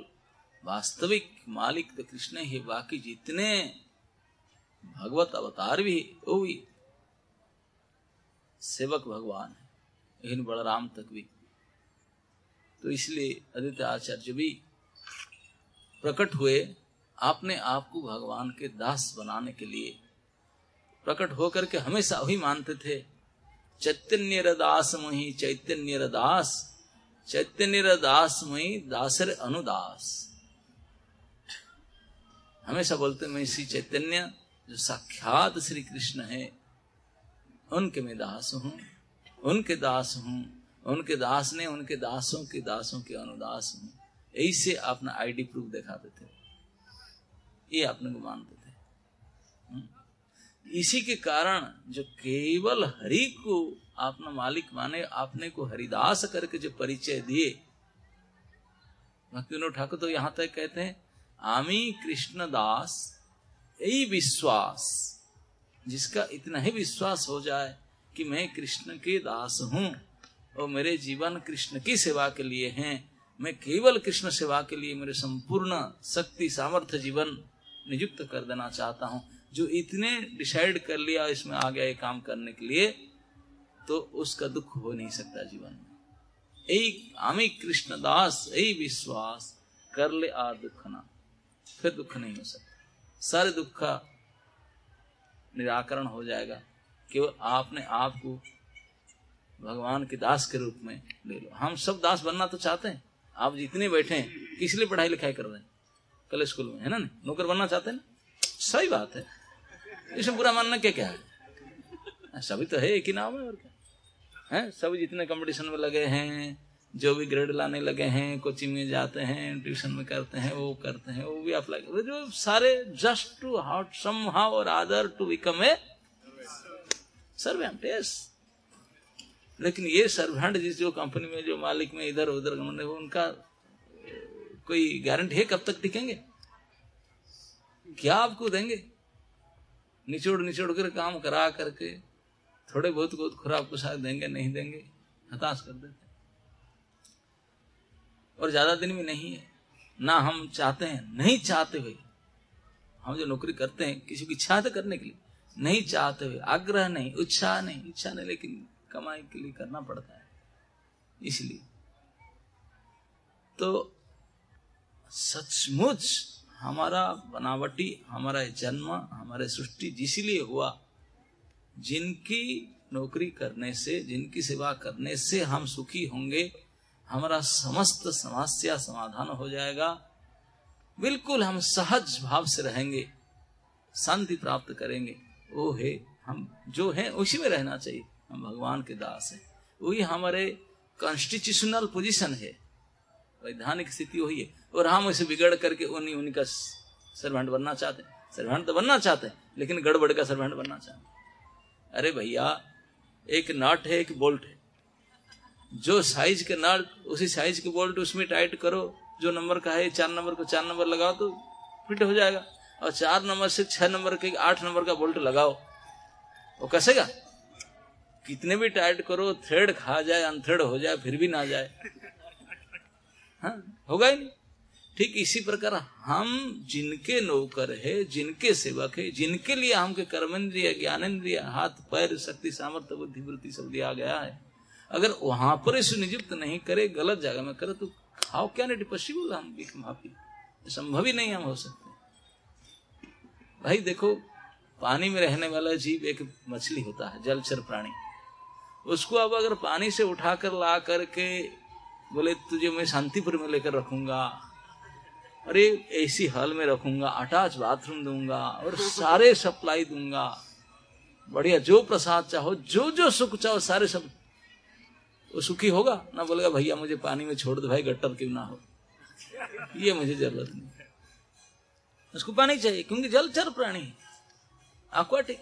वास्तविक मालिक तो कृष्ण ही, बाकी जितने भगवत अवतार भी, वो भी सेवक भगवान है। इन बलराम तक भी। तो इसलिए आदित्य आचार्य भी प्रकट हुए, आपने आपको भगवान के दास बनाने के लिए प्रकट होकर के हमेशा वही मानते थे। चैतन्य रदास मही चैतन्य रदास चैतन्य रदास मही, दासर अनुदास। हमेशा बोलते, मैं श्री चैतन्य, जो साक्षात श्री कृष्ण है, उनके मैं दास हूँ। उनके दास हूँ, उनके दास ने उनके दासों के दासों के अनुदास हूँ। ऐसे अपना आईडी प्रूफ दिखाते थे ये अपने को मानते थे हम्म। इसी के कारण जो केवल हरि को अपना मालिक माने आपने को हरिदास करके जो परिचय दिए भक्ति ठाकुर तो यहाँ तक कहते हैं, आमी कृष्ण दास, यही विश्वास, जिसका इतना ही विश्वास हो जाए कि मैं कृष्ण के दास हूँ और मेरे जीवन कृष्ण की सेवा के लिए हैं। मैं केवल कृष्ण सेवा के लिए मेरे संपूर्ण शक्ति, सामर्थ्य, जीवन नियुक्त कर देना चाहता हूँ। जो इतने डिसाइड कर लिया इसमें आ गया ये काम करने के लिए तो उसका दुख हो नहीं सकता जीवन में। आमी कृष्ण दास, यही विश्वास, कर ले आ दुख ना। फिर दुख नहीं हो सकता। सारे दुख का निराकरण हो जाएगा। केवल आपने आपको भगवान के दास के रूप में ले लो। हम सब दास बनना तो चाहते हैं। आप जितने बैठे हैं किस लिए पढ़ाई लिखाई कर रहे हैं? कल स्कूल में है ना नौकर बनना चाहते हैं सही बात है। इसमें बुरा मानना क्या क्या है? हाँ, सभी तो है एक ही नाम है और क्या? है सभी जितने कंपटीशन में लगे हैं जो भी ग्रेड लाने लगे हैं कोचिंग में जाते हैं ट्यूशन में करते हैं वो करते हैं वो भी अप्लाई जो सारे just to how somehow और other to become a servant yes लेकिन ये सर्वेंट जिस जो कंपनी में, जो मालिक में, इधर उधर उनका कोई गारंटी है कब तक टिकेंगे? क्या आपको देंगे? निचोड़ निचोड़ कर काम करा करके, थोड़े बहुत बहुत खुराक को शायद देंगे, नहीं देंगे, हताश कर देते और ज़्यादा दिन भी नहीं है। ना हम चाहते हैं, नहीं चाहते हुए हम जो नौकरी करते हैं, किसी की इच्छा है तो करने के लिए। नहीं चाहते हुए, आग्रह नहीं, उत्साह नहीं, इच्छा नहीं, लेकिन कमाई के लिए करना पड़ता है, इसलिए। तो सचमुच हमारा बनावटी, हमारा जन्म, हमारे सृष्टि जिसलिए हुआ, जिनकी नौकरी करने से, जिनकी सेवा करने से हम सुखी होंगे, हमारा समस्त समस्या समाधान हो जाएगा। बिल्कुल हम सहज भाव से रहेंगे, शांति प्राप्त करेंगे। वो है, हम जो है, उसी में रहना चाहिए। हम भगवान के दास हैं। वही हमारे कॉन्स्टिट्यूशनल पोजीशन है। वैधानिक स्थिति वही है। और हम उसे बिगड़ करके उन्हीं उन्हीं का सर्वेंट बनना चाहते हैं। सर्वेंट तो बनना चाहते हैं, लेकिन गड़बड़ का सर्वेंट बनना चाहते हैं। अरे भैया, एक नट है, एक बोल्ट है। जो साइज़ के नट, उसी साइज़ के बोल्ट, उसमें टाइट करो। जो नंबर का है, चार नंबर को चार नंबर लगाओ तो फिट हो जाएगा। और चार नंबर से छह नंबर के आठ नंबर का बोल्ट लगाओ। वो कसेगा? कितने भी टाइट करो थ्रेड खा जाए अनथ्रेड हो जाए, फिर भी ना जाए। हाँ होगा ही नहीं। ठीक इसी प्रकार हम जिनके नौकर है, जिनके सेवक है, जिनके लिए हमके कर्मेंद्रिय ज्ञानेन्द्रिय हाथ, पैर, शक्ति, सामर्थ्य, बुद्धि, वृत्ति सब दिया गया है। अगर वहाँ पर इसे नियुक्त नहीं करे, गलत जगह में करे तो हाउ कैन इट पॉसिबल हम माफ़ी। संभव ही नहीं हम हो सकते। भाई देखो, पानी में रहने वाला जीव एक मछली होता है, जलचर प्राणी। उसको अब अगर पानी से उठाकर ला करके बोले, तुझे मैं शांतिपुर में लेकर रखूँगा अरे ऐसी हॉल में रखूँगा अटैच बाथरूम दूँगा, और सारे सप्लाई दूँगा, बढ़िया, जो प्रसाद चाहो जो जो सुख चाहो, सारे सब, वो सुखी होगा? ना बोलेगा, भैया, मुझे पानी में छोड़ दो, भाई गट्टर क्यों ना हो? ये मुझे ज़रूरत नहीं। उसको पानी चाहिए, क्योंकि जलचर प्राणी है। एक्वाटिक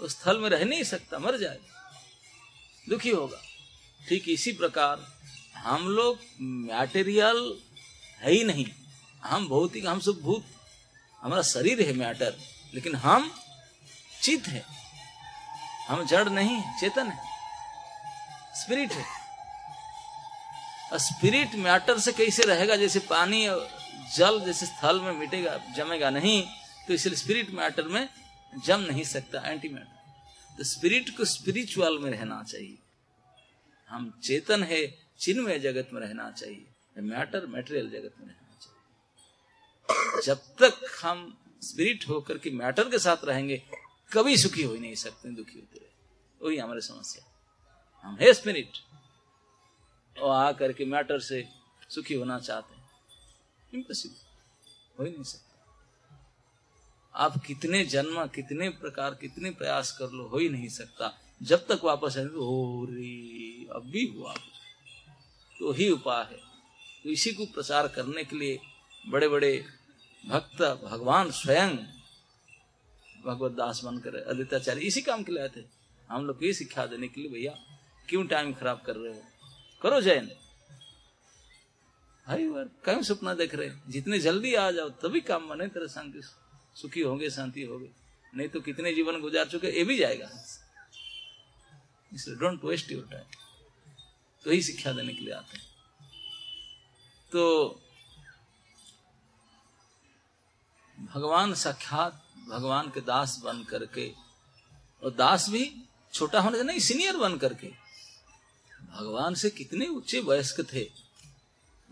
वो स्थल में रह नहीं सकता, मर जाएगा। दुखी होगा। ठीक इसी प्रकार, हम लोग मैटेरियल है ही नहीं। हम भौतिक, हम सब भूत। हमारा शरीर है मैटर लेकिन हम चित है। हम जड़ नहीं चेतन है। स्पिरिट है। स्पिरिट मैटर से कैसे रहेगा? जैसे पानी जल जैसे स्थल में मिटेगा, जमेगा नहीं तो इसलिए स्पिरिट मैटर में जम नहीं सकता एंटी मैटर तो स्पिरिट को स्पिरिचुअल में रहना चाहिए। हम चेतन है, चिन्मय जगत में रहना चाहिए। मैटर मेटेरियल जगत में रहना चाहिए। जब तक हम स्पिरिट होकर के मैटर के साथ रहेंगे, कभी सुखी हो ही नहीं सकते, दुखी होते रहे। वही हमारी समस्या। हम है स्पिरिट और आकर के मैटर से सुखी होना चाहते इम्पॉसिबल हो ही नहीं सकता। आप कितने जन्म, कितने प्रकार, कितने प्रयास कर लो, हो ही नहीं सकता। जब तक वापस आए हो रे, अब भी हुआ तो ही उपाय है। तो इसी को प्रचार करने के लिए बड़े बड़े भक्त भगवान स्वयं भगवत दास बनकर आदित्याचार्य इसी काम के लिए आए थे। हम लोग को ये शिक्षा देने के लिए, भैया, क्यों टाइम खराब कर रहे हो? करो जैन भाई कहीं सपना देख रहे जितने जल्दी आ जाओ, तभी काम बने, तेरे शांति सुखी होंगे, शांति होगे। नहीं तो कितने जीवन गुजार चुके, ये भी जाएगा। इसलिए डोंट वेस्ट योर टाइम तो ही शिक्षा देने के लिए आते हैं। तो भगवान साक्षात भगवान के दास बन करके, और दास भी छोटा होने से नहीं सीनियर बन करके, भगवान से कितने ऊँचे वयस्क थे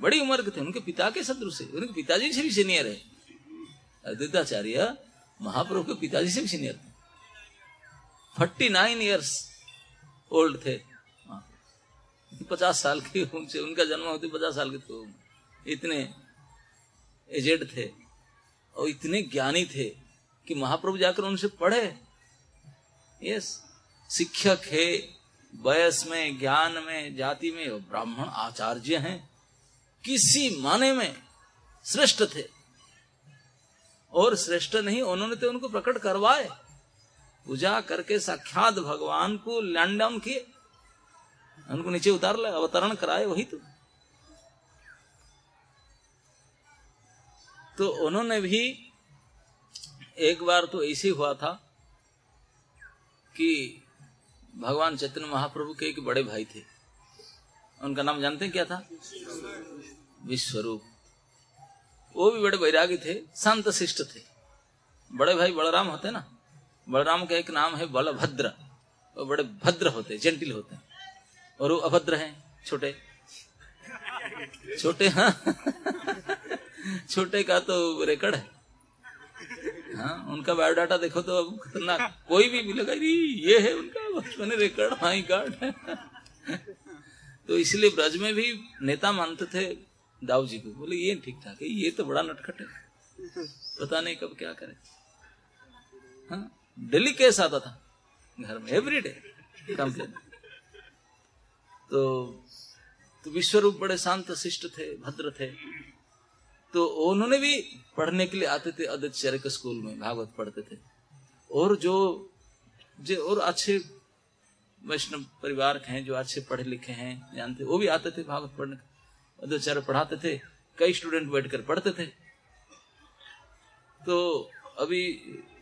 बड़ी उम्र के थे, उनके पिता के शत्रु से, उनके पिताजी से भी सीनियर है। अद्वैताचार्य महाप्रभु के पिताजी से भी सीनियर थे। फोर्टी नाइन ईयर्स ओल्ड थे पचास साल की उनसे उनका जन्म होते पचास साल के थे इतने एजेड थे और इतने ज्ञानी थे कि महाप्रभु जाकर उनसे पढ़े। यस शिक्षक है, वयस में, ज्ञान में, जाति में ब्राह्मण आचार्य हैं। किसी माने में श्रेष्ठ थे। और श्रेष्ठ नहीं, उन्होंने तो उनको प्रकट करवाए। पूजा करके साक्षात भगवान को लैंड डाउन किए। उनको नीचे उतार ले, अवतरण कराए, वही तो। तो उन्होंने भी एक बार तो ऐसे हुआ था कि भगवान चैतन्य महाप्रभु के एक बड़े भाई थे। उनका नाम जानते हैं क्या था? विश्वरूप। वो भी बड़े वैरागी थे, शांत शिष्ट थे। बड़े भाई बलराम होते ना, बलराम का एक नाम है बलभद्र। वो बड़े भद्र होते जेंटिल होते। और वो अभद्र हैं, छोटे। छोटे हाँ। छोटे का तो रिकॉर्ड है। हाँ उनका बायोडाटा देखो तो अब खतरनाक कोई भी मिलेगा ये है उनका बचपन रिकॉर्ड हाई कार्ड तो इसलिए ब्रज में भी नेता मानते थे दाऊ जी को बोले, ये ठीक ठाक है, ये तो बड़ा नटखट है। पता नहीं कब क्या करे। हाँ डेली केस आता था? घर में एवरी डे कंप्लेन तो तो विश्वरूप बड़े शांत, शिष्ट थे, भद्र थे। तो उन्होंने भी पढ़ने के लिए आते थे आदित्य के स्कूल में भागवत पढ़ते थे। और जो जो, और अच्छे वैष्णव परिवार के हैं, जो अच्छे पढ़े लिखे हैं, जानते, वो भी आते थे भागवत पढ़ने। आदित्य पढ़ाते थे, कई स्टूडेंट बैठकर पढ़ते थे। तो अभी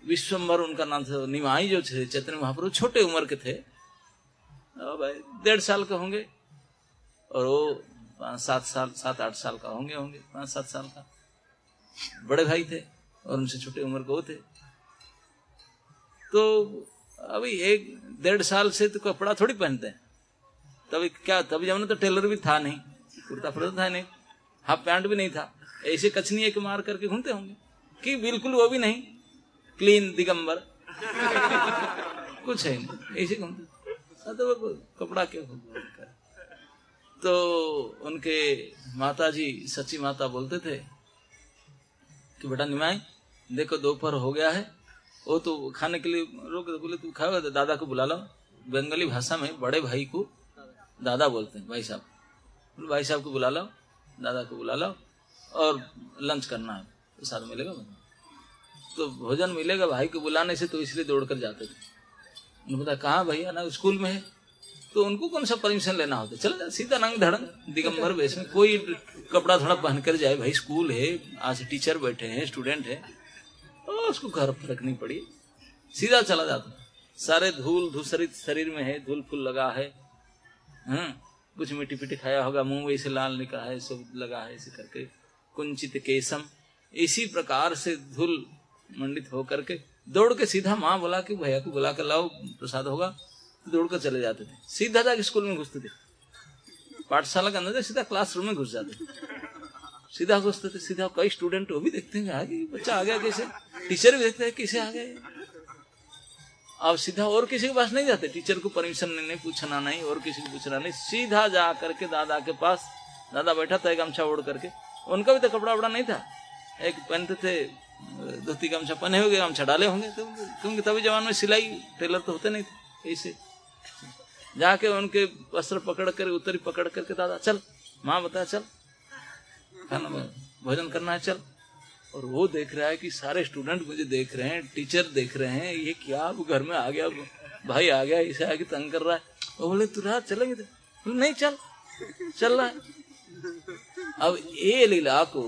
विश्वम्बर उनका नाम था निमाई जो थे, चैतन्य महाप्रभु छोटे उम्र के थे। भाई, डेढ़ साल के होंगे, और वो पाँच, सात साल, सात, आठ साल का होंगे होंगे, पाँच, सात साल का। बड़े भाई थे, और उनसे छोटे उम्र के वो थे। तो अभी एक, डेढ़ साल से तो कपड़ा थोड़ी पहनते हैं। तभी क्या, तभी जब तो टेलर भी था नहीं। कुर्ता फुर्ता था नहीं हाफ़ पैंट भी नहीं था। ऐसे कचनी एक मार करके घूमते होंगे। कि बिल्कुल वो भी नहीं। क्लीन दिगंबर। कुछ है नहीं। ऐसे घूमते। तो वो कपड़ा क्यों तो उनके माता जी सच्ची माता बोलते थे कि, बेटा निमाई, देखो दोपहर हो गया है। वो तो खाने के लिए रोक बोले, तू खाओ, दादा को बुला लो। बंगाली भाषा में बड़े भाई को दादा बोलते हैं, भाई साहब। भाई साहब को बुला लो दादा को बुला लो और लंच करना है। साथ मिलेगा तो भोजन मिलेगा भाई को बुलाने से तो इसलिए दौड़ कर जाते थे। उन्होंने बताया, कहा भैया? ना, स्कूल में है। तो उनको कौन सा परमिशन लेना होता चलो सीधा नंग धड़ंग, दिगंबर वेश में, कोई कपड़ा थोड़ा पहन कर जाए। भाई, स्कूल है, आज टीचर बैठे हैं स्टूडेंट है। तो उसको घर पर रखनी पड़ी। सीधा चला जाता सारे धूल धूसरित शरीर में है धूल फूल लगा है। हम्म। कुछ मिट्टी पिटी खाया होगा, मुँह में इसे लाल निकला है, सब लगा है ऐसे करके कुंचित केसम इसी प्रकार से धूल मंडित होकर के दौड़ के सीधा माँ बोला कि, भैया को बुला कर लाओ, प्रसाद होगा दौड़ कर चले जाते थे। सीधा जाके स्कूल में घुसते थे। पाठशाला के अंदर सीधा क्लासरूम में घुस जाते थे। सीधा घुसते थे, सीधा कई स्टूडेंट वो भी देखते हैं आगे, बच्चा आ गया कैसे टीचर भी देखते हैं कैसे आ गए अब सीधा और किसी के पास नहीं जाते। टीचर को परमिशन नहीं, पूछना नहीं और किसी को पूछना नहीं। सीधा जा करके दादा के पास दादा बैठा था गमछा ओढ़ करके। उनका भी तो कपड़ा वपड़ा नहीं था। एक पहनते थे धोती गमछा पहने हुए गमछा डाले होंगे तो क्योंकि तभी जवान में सिलाई टेलर तो होते नहीं थे। ऐसे। जाके उनके वस्त्र पकड़ कर उत्तरी पकड़ करके दादा चल माँ बता चल। खाना भोजन करना है चल। और वो देख रहा है कि सारे स्टूडेंट मुझे देख रहे हैं टीचर देख रहे हैं, ये क्या वो घर में आ गया, भाई आ गया, इसे आगे तंग कर रहा है। वो बोले, तू रहा चलेंगे तो? नहीं, चल चल रहा है। अब ये लीला को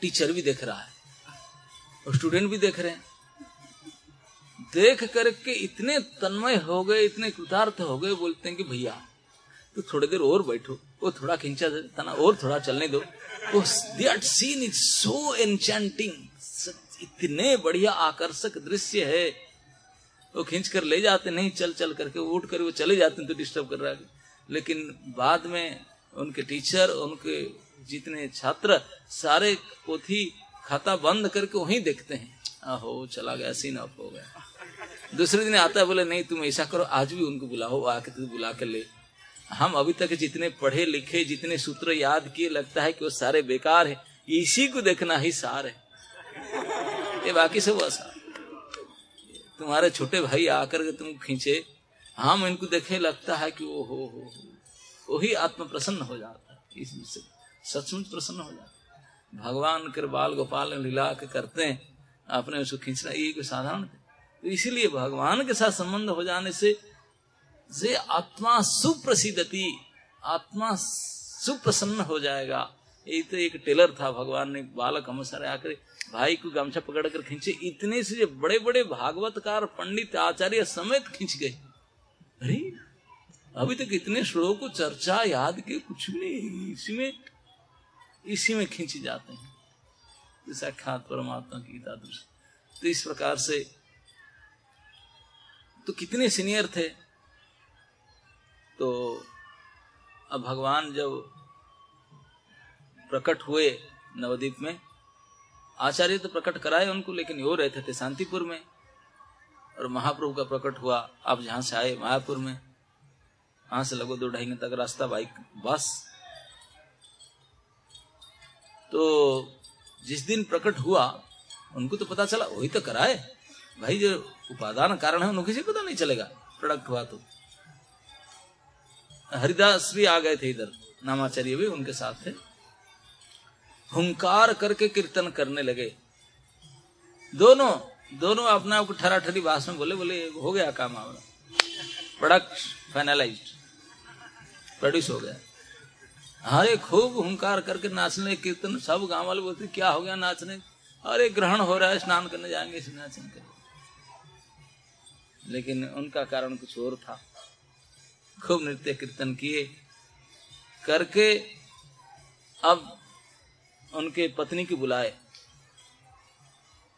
टीचर भी देख रहा है और स्टूडेंट भी देख रहे हैं। देख करके इतने तन्मय हो गए, इतने कृतार्थ हो गए, बोलते हैं कि, भैया तो थोड़ी देर और बैठो। वो थोड़ा खींचा ना और थोड़ा चलने दो। That scene is so enchanting इतने बढ़िया आकर्षक दृश्य है। वो खींच कर ले जाते, नहीं, चल चल करके उठ कर वो चले जाते तो डिस्टर्ब कर रहा है। लेकिन बाद में उनके टीचर उनके जितने छात्र, सारे पोथी खाता बंद करके वहीं देखते हैं। आहो, चला गया सीन ऑफ़ हो गया। दूसरे दिन आता है, बोले, नहीं, तुम ऐसा करो, आज भी उनको बुलाओ, आके तुम बुला कर ले। हम अभी तक जितने पढ़े लिखे, जितने सूत्र याद किए, लगता है कि वो सारे बेकार है। इसी को देखना ही सार है। ये बाकी सब आसार तुम्हारे छोटे भाई आकर के तुम खींचे, हम इनको देखे, लगता है कि वो हो हो वही आत्म प्रसन्न हो जाता है। इससे सचमुच प्रसन्न हो जाता भगवान के बाल गोपाल लीला के करते हैं अपने उसको खींचना ये साधारण तो इसीलिए भगवान के साथ संबंध हो जाने से से आत्मा सुप्रसिद्धति, आत्मा सुप्रसन्न हो जाएगा। ये तो एक टेलर था भगवान ने, बालक हमसर आकर भाई को गमछा पकड़ कर खींचे, इतने से बड़े बड़े भागवतकार, पंडित, आचार्य समेत खींच गए। अरे, अभी तक इतने श्लोक को चर्चा, याद के कुछ भी नहीं इसी में इसी में खींच जाते हैं। साक्षात परमात्मा की दृष्टि तो इस प्रकार से तो कितने सीनियर थे? तो अब भगवान जब प्रकट हुए नवदीप में, आचार्य तो प्रकट कराए उनको, लेकिन वो रहते थे शांतिपुर में, और महाप्रभु का प्रकट हुआ, आप जहाँ से आए मायापुर में, वहाँ से लगभग दो ढाई घंटे तक रास्ता बाइक, बस। तो जिस दिन प्रकट हुआ, उनको तो पता चला, वही तो कराए। भाई, जो उपादान कारण है, उनको किसी पता नहीं चलेगा प्रोडक्ट हुआ तो। हरिदास भी आ गए थे इधर, नामाचार्य भी उनके साथ थे। हुंकार करके कीर्तन करने लगे। दोनों दोनों अपना ठरा ठरी भाषण में बोले बोले, हो गया काम हमारा। प्रोडक्ट फाइनलाइज प्रोड्यूस हो गया। अरे खूब हुंकार करके नाचने, कीर्तन, सब गाँव वाले बोलते, क्या हो गया नाचने? अरे ग्रहण हो रहा है, स्नान करने जाएँगे नाचन कर लेकिन उनका कारण कुछ और था। खूब नृत्य कीर्तन किए करके अब उनके पत्नी की बुलाए।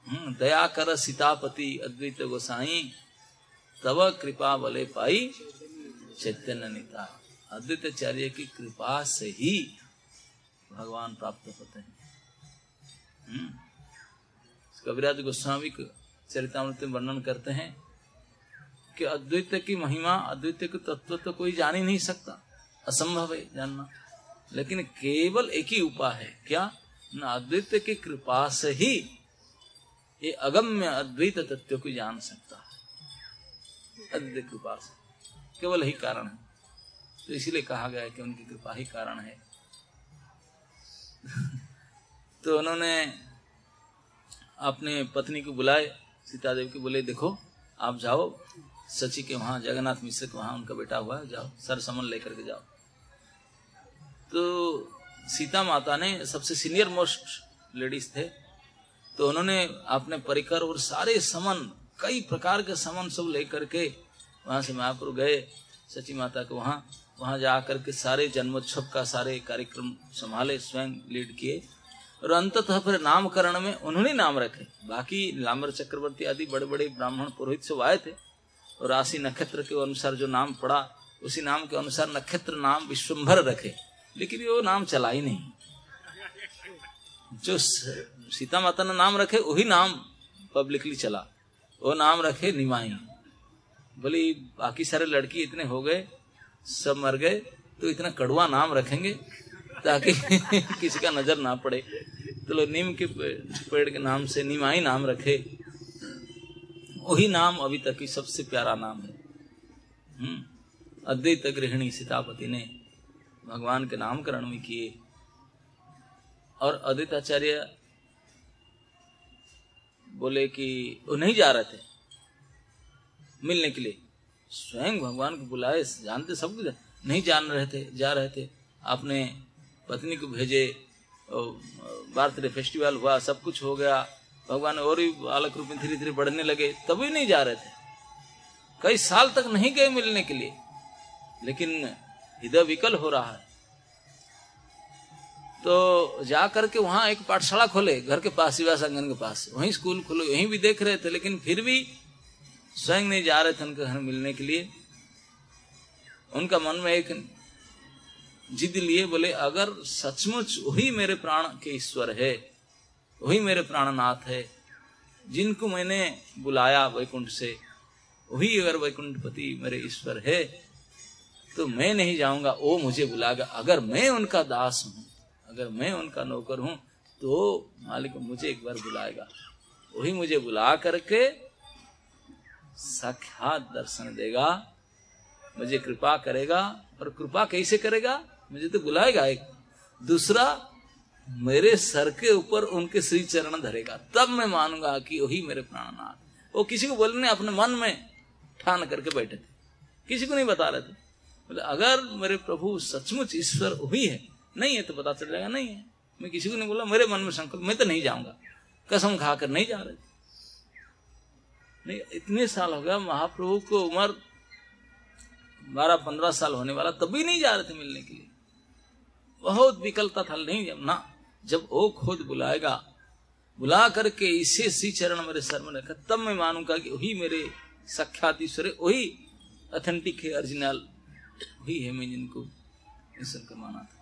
हम्म, दया कर सीतापति अद्वैत गोसाई तब कृपा बले पाई चैतन्य निता। अद्वैताचार्य की कृपा से ही भगवान प्राप्त होते हैं। हम्म, कविराज गोस्वामी को चरितमृत वर्णन करते हैं। कि अद्वैत की महिमा, अद्वैत के तत्व तो कोई जान ही नहीं सकता। असंभव है जानना। लेकिन केवल एक ही उपाय है। क्या? न अद्वैत की कृपा से ही ये अगम्य अद्वैत तत्व को जान सकता है। अद्वैत कृपा से। केवल ही कारण है। तो इसीलिए कहा गया है कि उनकी कृपा ही कारण है। तो उन्होंने अपने पत्नी को बुलाए। सीता देवी को बोले, देखो, आप जाओ सची के वहाँ, जगन्नाथ मिश्र के वहाँ उनका बेटा हुआ जाओ सर समन लेकर के जाओ। तो सीता माता ने, सबसे सीनियर मोस्ट लेडीज़ थे तो उन्होंने अपने परिकर और सारे समन, कई प्रकार के समन सब लेकर के वहाँ से मायापुर गए, सची माता के वहाँ। वहाँ जाकर के सारे जन्मोत्सव का सारे कार्यक्रम संभाले, स्वयं लीड किए। और अंततः फिर नामकरण में उन्होंने नाम रखे। बाकी लामर चक्रवर्ती आदि बड़े बड़े ब्राह्मण पुरोहित सब आए थे। राशि नक्षत्र के अनुसार जो नाम पड़ा, उसी नाम के अनुसार नक्षत्र नाम विश्वभर रखे। लेकिन वो नाम चला ही नहीं। जो सीता माता ने नाम रखे, वही नाम पब्लिकली चला। वो नाम रखे निमाई। बोली, बाकी सारे लड़की इतने हो गए, सब मर गए तो इतना कड़वा नाम रखेंगे, ताकि किसी का नज़र ना पड़े। तो लोग नीम के पेड़ के नाम से निमाई नाम रखे। वही नाम अभी तक की सबसे प्यारा नाम है। हम्म। अद्वैत गृहिणी सीतापति ने भगवान के नामकरण में किए। और अद्वित आचार्य बोले कि वो नहीं जा रहे थे मिलने के लिए। स्वयं भगवान को बुलाए, जानते सब कुछ? नहीं जान रहे थे, जा रहे थे। आपने पत्नी को भेजे बर्थडे फेस्टिवल हुआ, सब कुछ हो गया। भगवान और भी बालक रूप में धीरे धीरे बढ़ने लगे, तभी नहीं जा रहे थे। कई साल तक नहीं गए मिलने के लिए। लेकिन हृदय विकल हो रहा है। तो जा करके वहाँ एक पाठशाला खोले, घर के पास, शिवा संगन के पास। वहीं स्कूल खोले वहीं भी देख रहे थे, लेकिन फिर भी स्वयं नहीं जा रहे थे उनके घर मिलने के लिए। उनका मन में एक जिद लिए बोले, अगर सचमुच वही मेरे प्राण के ईश्वर है वही मेरे प्राणनाथ है। जिनको मैंने बुलाया वैकुंठ से, वही अगर वैकुंठपति मेरे ईश्वर है तो मैं नहीं जाऊँगा। वो मुझे बुलाएगा। अगर मैं उनका दास हूँ, अगर मैं उनका नौकर हूँ तो मालिक मुझे एक बार बुलाएगा। वही मुझे बुला करके साक्षात दर्शन देगा। मुझे कृपा करेगा। और कृपा कैसे करेगा? मुझे तो बुलाएगा एक। दूसरा मेरे सर के ऊपर उनके श्री चरण धरेगा। तब मैं मानूँगा कि वही मेरे प्राणनाथ। वो किसी को बोलने अपने मन में ठान करके बैठे थे। किसी को नहीं बता रहे थे। बोले, अगर मेरे प्रभु सचमुच ईश्वर वही है, नहीं है तो पता चल जाएगा, नहीं है। मैं किसी को नहीं बोला, मेरे मन में संकल्प, मैं तो नहीं जाऊँगा। कसम खाकर नहीं जा रहे नहीं, इतने साल हो गया, महाप्रभु को उम्र बारह, पंद्रह साल होने वाला तभी नहीं जा रहे थे मिलने के लिए। बहुत विकलता था, नहीं, ना। जब वो खुद बुलाएगा, बुला करके इसे सी चरण मेरे सर में रखा, तब मैं मानूँगा कि वही मेरे साक्षात ईश्वर वही अथेंटिक है ओरिजिनल वही है मैं जिनको ईश्वर का माना था।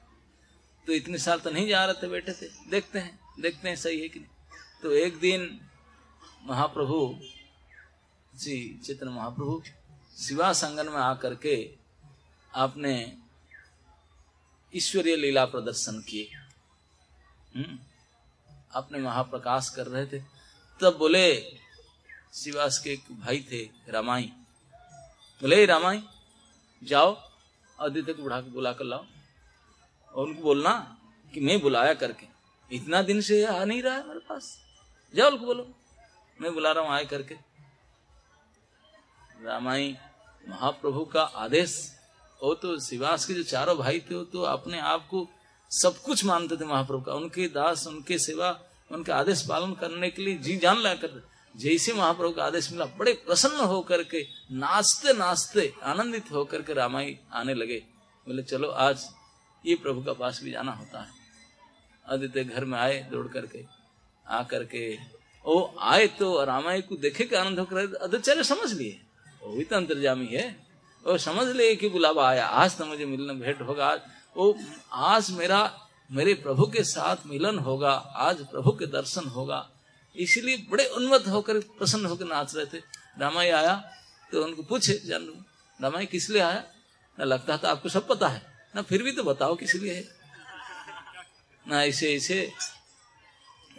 तो इतने साल तो नहीं जा रहे थे, बैठे थे, देखते हैं देखते हैं सही है कि नहीं। तो एक दिन महाप्रभु जी चेतन महाप्रभु, शिवा संगन में आकर के आपने ईश्वरीय लीला प्रदर्शन किए। हम्म। अपने महाप्रकाश कर रहे थे। तब बोले, शिवास के एक भाई थे, रामाई। बोले रामाई, जाओ, आदित्य को बुढ़ा के बुला कर लाओ। और उनको बोलना कि मैं बुलाया करके। इतना दिन से आ नहीं रहा है मेरे पास। जाओ उनको बोलो, मैं बुला रहा हूँ आए करके। रामाई, महाप्रभु का आदेश। वो तो शिवास के जो चारों भाई थे, वो तो अपने आप को सब कुछ मानते थे महाप्रभु का। उनके दास, उनके सेवा, उनके आदेश पालन करने के लिए जी जान लगा करते जैसे महाप्रभु का आदेश मिला, बड़े प्रसन्न होकर के नाचते नाचते आनंदित होकर के रामाई आने लगे। बोले, चलो, आज ये प्रभु का पास भी जाना होता है। आदित्य घर में आए, दौड़ करके आ करके ओ, आए तो रामाई को देखे के आनंद होकर आदित्य समझ लिए। वो भी तो अंतर्जामी है। वो समझ लिए कि बुलावा आया। आज तो मुझे मिलना भेंट होगा। आज वो आज मेरा, मेरे प्रभु के साथ मिलन होगा, आज प्रभु के दर्शन होगा। इसलिए बड़े उन्मत्त होकर प्रसन्न होकर नाच रहे थे। रामाई आया तो उनको पूछे, जान, रामाई किस लिए आया? ना लगता था, आपको सब पता है। ना फिर भी तो बताओ किस लिए है। ना ऐसे ऐसे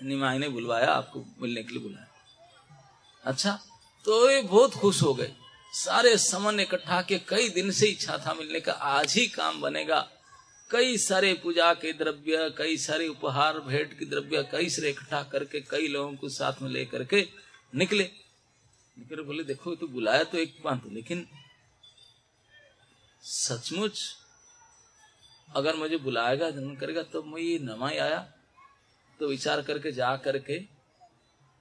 निमाई ने बुलवाया, आपको मिलने के लिए बुलाया। अच्छा तो ये बहुत खुश हो गए। सारे समन इकट्ठा के कई दिन से इच्छा था मिलने का, आज ही काम बनेगा। कई सारे पूजा के द्रव्य, कई सारे उपहार भेंट के द्रव्य, कई सारे इकट्ठा करके, कई लोगों को साथ में लेकर के निकले। निकले बोले, देखो तो बुलाया तो एक बात, लेकिन सचमुच अगर मुझे बुलाएगा, जन्म करेगा तो मैं ये नमाई आया। तो विचार करके जा करके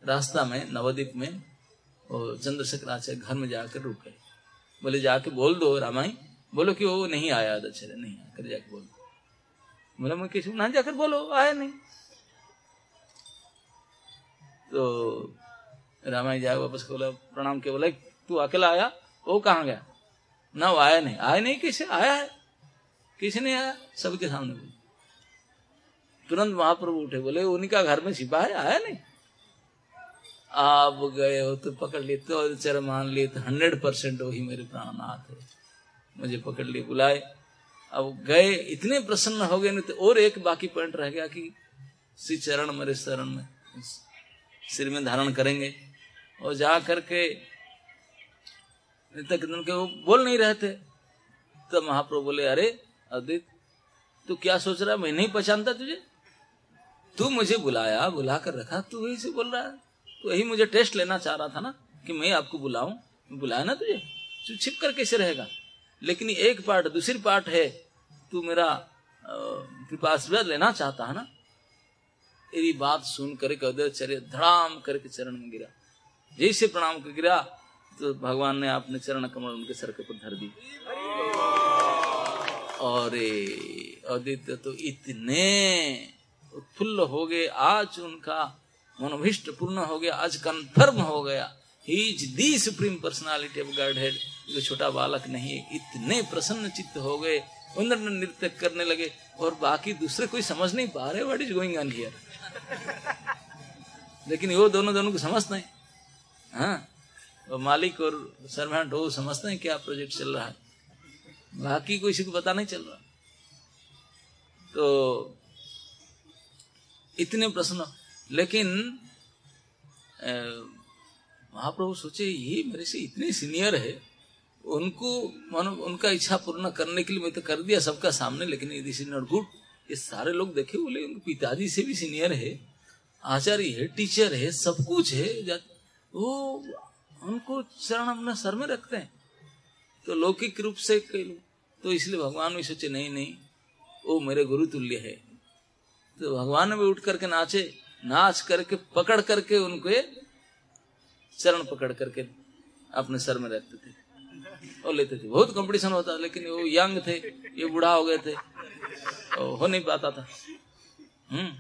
रास्ता में, नवदीप में और चंद्रशेखर आचार्य घर में जाकर रुक। गए बोले, जाके बोल दो रामाई। बोलो कि वो नहीं आया दशहरा नहीं आकर जाके बोल दो। बोला मैं किसी ना जाकर बोलो, आया नहीं। तो रामायण जाए वापस बोला प्रणाम के बोला तू अकेला आया? वो कहा गया? ना, वो आया नहीं। आया नहीं किसे, आया है। किसी नहीं आया? सबके सामने बोले। तुरंत महाप्रभु उठे, बोले, उन्हीं का घर में छिपा है, आया नहीं? आप गए हो तो पकड़ लिए तो चर मान लिए तो हंड्रेड परसेंट वही मेरे प्राणनाथ है। मुझे पकड़ लिए, बुलाए। अब गए, इतने प्रसन्न हो गए, नहीं तो और एक बाकी पॉइंट रह गया कि श्री चरण मेरे शरण में सिर में धारण करेंगे। और जा करके तक के वो बोल नहीं रहे थे। तो महाप्रभु बोले, अरे अदित तू क्या सोच रहा मैं नहीं पहचानता तुझे। तू मुझे बुलाया, बुला कर रखा, तू वही से बोल रहा है। तो यही मुझे टेस्ट लेना चाह रहा था ना, कि मैं आपको बुलाऊं। बुलाया ना तुझे? तू छिप कर कैसे रहेगा? लेकिन एक पार्ट दूसरी पार्ट है, तू मेरा कृपा आशीर्वाद लेना चाहता है ना? तेरी बात सुन करके धड़ाम करके चरण में गिरा। जैसे प्रणाम कर गिरा तो भगवान ने अपने चरण कमल उनके सर के ऊपर धर दी। और आदित्य तो इतने उत्फुल्ल हो गए, आज उनका मनोभिष्ट पूर्ण हो गया, आज कन्फर्म हो गया। He is the supreme personality of godhead जो छोटा बालक नहीं, इतने प्रसन्न चित्त हो गए नृत्य करने लगे, और बाकी दूसरे कोई समझ नहीं पा रहे what is going on here लेकिन वो दोनों दोनों को समझते हैं। हाँ। मालिक और सर्वेंट वो समझते हैं क्या प्रोजेक्ट चल रहा है। बाकी कोई को पता नहीं चल रहा। तो इतने प्रश्न लेकिन महाप्रभु सोचे, ये मेरे से इतने सीनियर है, उनको मानो, उनका इच्छा पूर्ण करने के लिए मैं तो कर दिया सबका सामने, लेकिन यदि सीनियर गुड, ये सारे लोग देखे, बोले, उनके पिताजी से भी सीनियर है, आचार्य है, टीचर है, सब कुछ है वो उनको चरण अपना सर में रखते हैं। तो लौकिक रूप से तो इसलिए भगवान भी सोचे, नहीं नहीं, वो मेरे गुरु तुल्य है। तो भगवान भी उठ करके नाचे, नाच करके, पकड़ करके उनको चरण पकड़ करके अपने सर में रखते थे और लेते थे। बहुत कंपटीशन होता लेकिन वो यंग थे, ये बूढ़ा हो गए थे। तो हो नहीं पाता था। हम्म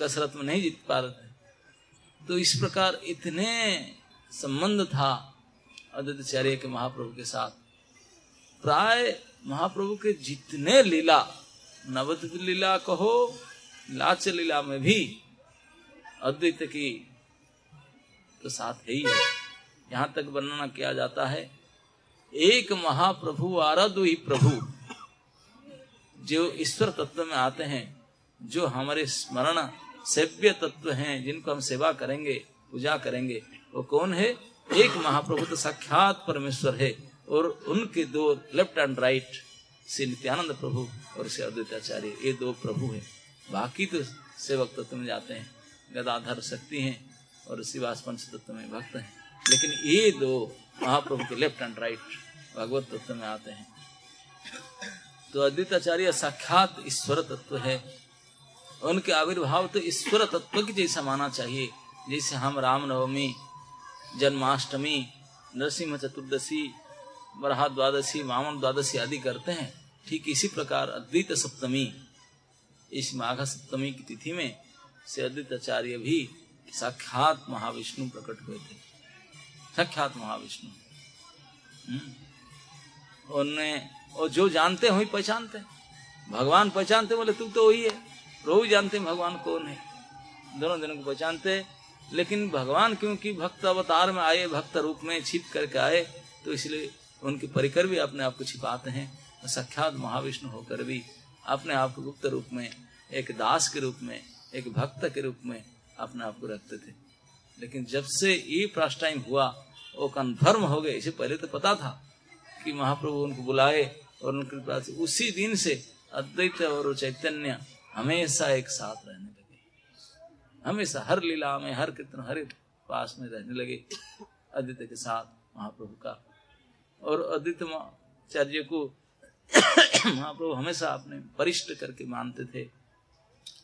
कसरत में नहीं जीत पा रहे थे। तो इस प्रकार इतने संबंध था आदित्याचार्य के महाप्रभु के साथ। प्राय महाप्रभु के जितने लीला, नवद्वीप लीला कहो, लाच लीला में भी अद्वैत की तो साथ है ही है। यहाँ तक वर्णना किया जाता है, एक महाप्रभु आराधु ही प्रभु। जो ईश्वर तत्व में आते हैं, जो हमारे स्मरण सेव्य तत्व हैं, जिनको हम सेवा करेंगे, पूजा करेंगे, वो कौन है? एक महाप्रभु तो साक्षात परमेश्वर है, और उनके दो left and right Shri Nityananda Prabhu और श्री अद्वैताचार्य, ये दो प्रभु है। बाकी तो सेवक तत्व में जाते हैं, गदाधर शक्ति हैं और शिवास पंच तत्व में भक्त हैं। लेकिन ये दो महाप्रभु के लेफ़्ट एंड राइट भगवत तत्व में आते हैं। तो अद्वैताचार्य साक्षात ईश्वर तत्व है। उनके आविर्भाव तो ईश्वर तत्व की जैसा माना चाहिए। जैसे हम रामनवमी, जन्माष्टमी, नरसिंह चतुर्दशी बरहा द्वादशी वामन द्वादशी आदि करते हैं। ठीक इसी प्रकार अद्वित सप्तमी, इस माघ सप्तमी की तिथि में से अद्वैत आचार्य भी साक्षात महाविष्णु प्रकट हुए थे। साक्षात महाविष्णु। हम्म। उनने और जो जानते हैं पहचानते। भगवान पहचानते, बोले, तू तो वही है। प्रभु जानते भगवान कौन है? दोनों दिनों को पहचानते। लेकिन भगवान, क्योंकि भक्त अवतार में आए, भक्त रूप में छिप करके आए तो इसलिए उनके परिकर भी अपने आप को छिपाते हैं। साक्षात महाविष्णु होकर भी अपने आप को गुप्त रूप में, एक दास के रूप में, एक भक्त के रूप में अपने आप को रखते थे। लेकिन जब से ये प्रास्ट टाइम हुआ, वो कन्फर्म हो गए। इसे पहले तो पता था कि महाप्रभु उनको बुलाए और उनके पास उसी दिन से अद्वैत और चैतन्य हमेशा एक साथ रहने लगे। हमेशा हर लीला में, हर कीर्तन, हर पास में रहने लगे अद्वित के साथ महाप्रभु का। और अद्वित आचार्य को महाप्रभु हमेशा अपने परिष्ट करके मानते थे,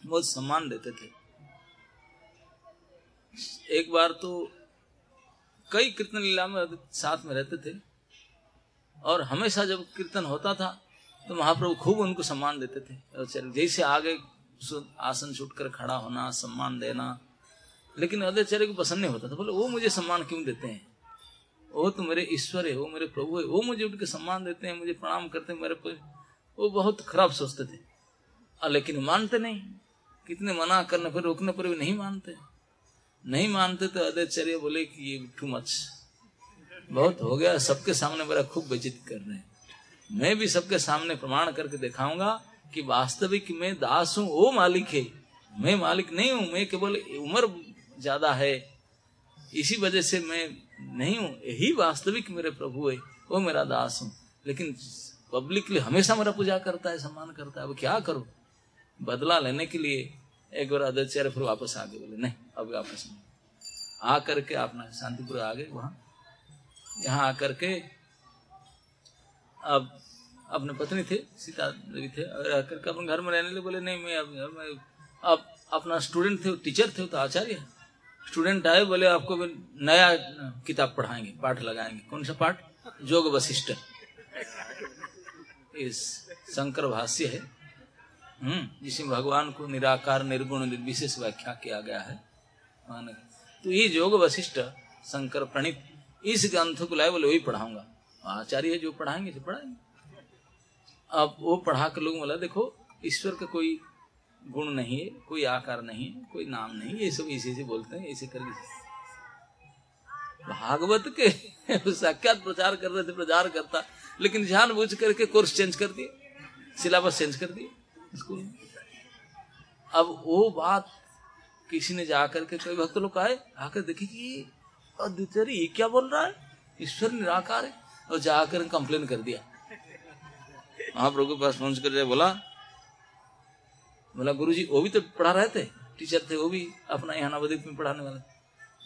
बहुत सम्मान देते थे। एक बार तो कई कीर्तन लीला में साथ में रहते थे। और हमेशा जब कीर्तन होता था तो महाप्रभु खूब उनको सम्मान देते थे। जैसे आगे आसन छूट कर खड़ा होना, सम्मान देना। लेकिन अद्वैचार्य को पसंद नहीं होता था। बोले, वो मुझे सम्मान क्यों देते हैं? वो तो मेरे ईश्वर है, वो मेरे प्रभु है, वो मुझे उठ के सम्मान देते हैं, मुझे प्रणाम करते हैं, मेरे वो बहुत खराब सोचते थे। लेकिन मानते नहीं। कितने मना करने पर, रोकने पर भी नहीं मानते। नहीं मानते तो अद्वैचार्य बोले कि ये टू मच बहुत हो गया, सबके सामने मेरा खूब बेचित कर रहे हैं। मैं भी सबके सामने प्रमाण करके दिखाऊँगा कि वास्तविक मैं दास हूँ, वो मालिक है। मैं मालिक नहीं हूँ, मैं केवल उम्र ज़्यादा है। इसी वजह से मैं नहीं हूँ, यही वास्तविक मेरे प्रभु है, वो मेरा दास हूँ। लेकिन पब्लिकली हमेशा मेरा पूजा करता है, सम्मान करता है, अब क्या करो? बदला लेने के लिए एक बार आदित्य फिर वापस आ गए बोले, नहीं अब वापस नहीं। आ करके अपना शांतिपुर आ गए वहाँ। यहाँ आकर के अब अपने पत्नी थे, सीता देवी थे, और आकर के अपने घर में रहने लगे, बोले, नहीं, मैं अब मैं अब अपना स्टूडेंट थे टीचर थे तो आचार्य स्टूडेंट आए, बोले, आपको भी नया किताब पढ़ाएँगे, पाठ लगाएँगे। कौन सा पाठ? जोग वशिष्ठ इस शंकर भाष्य है। जिसमें भगवान को निराकार, निर्गुण, निर्विशेष व्याख्या किया गया है। तो ये जोग वशिष्ठ शंकर प्रणित, इस ग्रंथ को लाए बोले, वही पढ़ाऊँगा। आचार्य जो पढ़ाएँगे तो पढ़ाएँगे। अब वो पढ़ा कर लोग बोला, देखो, ईश्वर का कोई गुण नहीं है, कोई आकार नहीं है, कोई नाम नहीं ये सब इसी से बोलते हैं ऐसे कर भागवत के साक्षात प्रचार कर रहे थे, प्रचार करता, लेकिन जान बुझ करके कोर्स चेंज कर दिए सिलेबस चेंज कर दिए। में अब वो बात किसी ने जाकर के कई भक्त लोग आए, आकर देखे कि अद्वितीय ये क्या बोल रहा है? ईश्वर निराकार है। और जाकर कंप्लेन कर दिया। महाप्रभु के पास पहुँच कर बोला बोला गुरु जी वो भी तो पढ़ा रहे थे, टीचर थे, वो भी अपना यहाँ नवदीप में पढ़ाने वाले।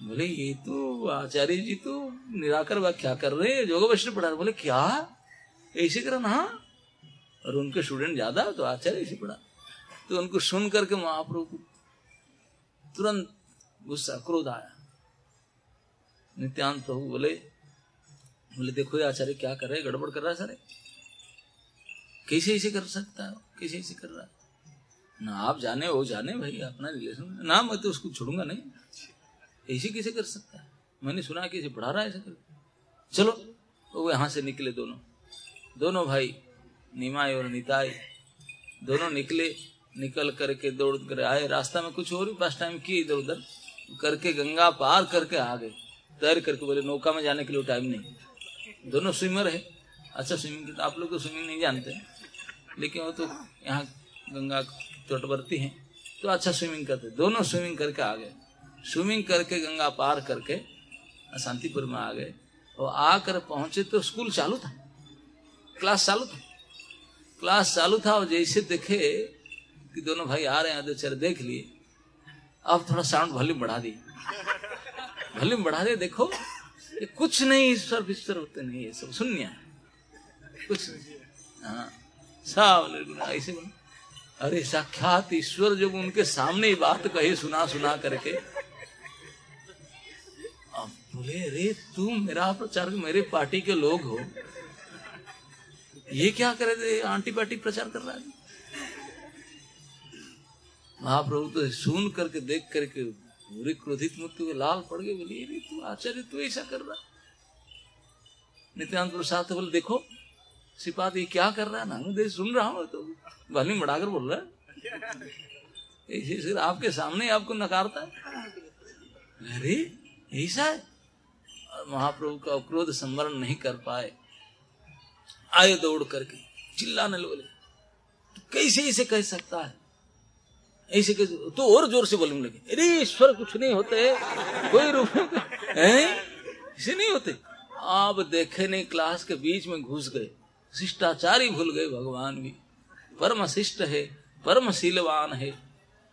बोले, ये तो आचार्य जी तो निराकर व्याख्या कर रहे हैं? जोग वैष्णव पढ़ा रहे बोले, क्या? ऐसे करना हाँ और उनके स्टूडेंट ज़्यादा तो आचार्य ऐसे पढ़ा तो उनको सुन करके महाप्रभु को तुरंत गुस्सा, क्रोध आया। नित्यानंद प्रभु बोले बोले, देखो ये आचार्य क्या कर रहे गड़बड़ कर रहा है सारे? कैसे ऐसे कर सकता है? कैसे ऐसे कर रहा है? ना, आप जाने, वो जाने भाई, अपना रिलेशन ना, मैं तो उसको छोड़ूँगा नहीं। ऐसे कैसे कर सकता है? मैंने सुना कि इसे बढ़ा रहा है ऐसे कर चलो, वो यहाँ से निकले दोनों। दोनों भाई निमाई और निताई दोनों निकले, निकल करके दौड़ कर आए। रास्ता में कुछ और भी पास टाइम किए इधर उधर, करके गंगा पार करके आ गए। तैर करके बोले, नौका में जाने के लिए टाइम नहीं दोनों स्विमर है। अच्छा स्विमिंग तो आप लोग तो स्विमिंग नहीं जानते लेकिन वो तो यहाँ गंगा तटवर्ती हैं। तो अच्छा स्विमिंग करते दोनों स्विमिंग करके आ गए। स्विमिंग करके गंगा पार करके शांतिपुर में आ गए। और आकर पहुँचे तो स्कूल चालू था। क्लास चालू था। क्लास चालू था और जैसे देखे कि दोनों भाई आ रहे हैं तो चल देख लिए। अब थोड़ा साउंड वॉल्यूम बढ़ा दी। वॉल्यूम बढ़ा दे, देखो। ये कुछ नहीं ईश्वर विश्वर होते नहीं ये सब शून्य कुछ हाँ। ऐसे बोले। अरे साक्षात ईश्वर जब उनके सामने ही बात कही, सुना सुना करके। अब बोले, अरे तुम मेरा प्रचार मेरे पार्टी के लोग हो। ये क्या करे थे? पार्टी प्रचार कर रहा है। महाप्रभु तो सुन करके, देख करके, पूरे क्रोधित मुक्ति के लाल पड़ गए, बोले अरे तू आचार्य, तू ऐसा कर रहा नित्यानंद प्रसाद तो बोले, देखो सिपात ये क्या कर रहा है? ना मैं सुन रहा हूँ तो। भली बढ़ाकर बोल रहा है। ऐसे आपके सामने आपको नकारता है? अरे, ऐसा है? महाप्रभु का क्रोध संवरण नहीं कर पाए। आए दौड़ करके, चिल्लाने लगे तो कैसे इसे कह सकता है? ऐसे कैसे? तो और ज़ोर से बोलने लगे, अरे, ईश्वर कुछ नहीं होते, कोई रूप ऐसे नहीं होते। आप देखे नहीं, क्लास के बीच में घुस गए। शिष्टाचार ही भूल गए भगवान भी। परम शिष्ट है परम शीलवान है।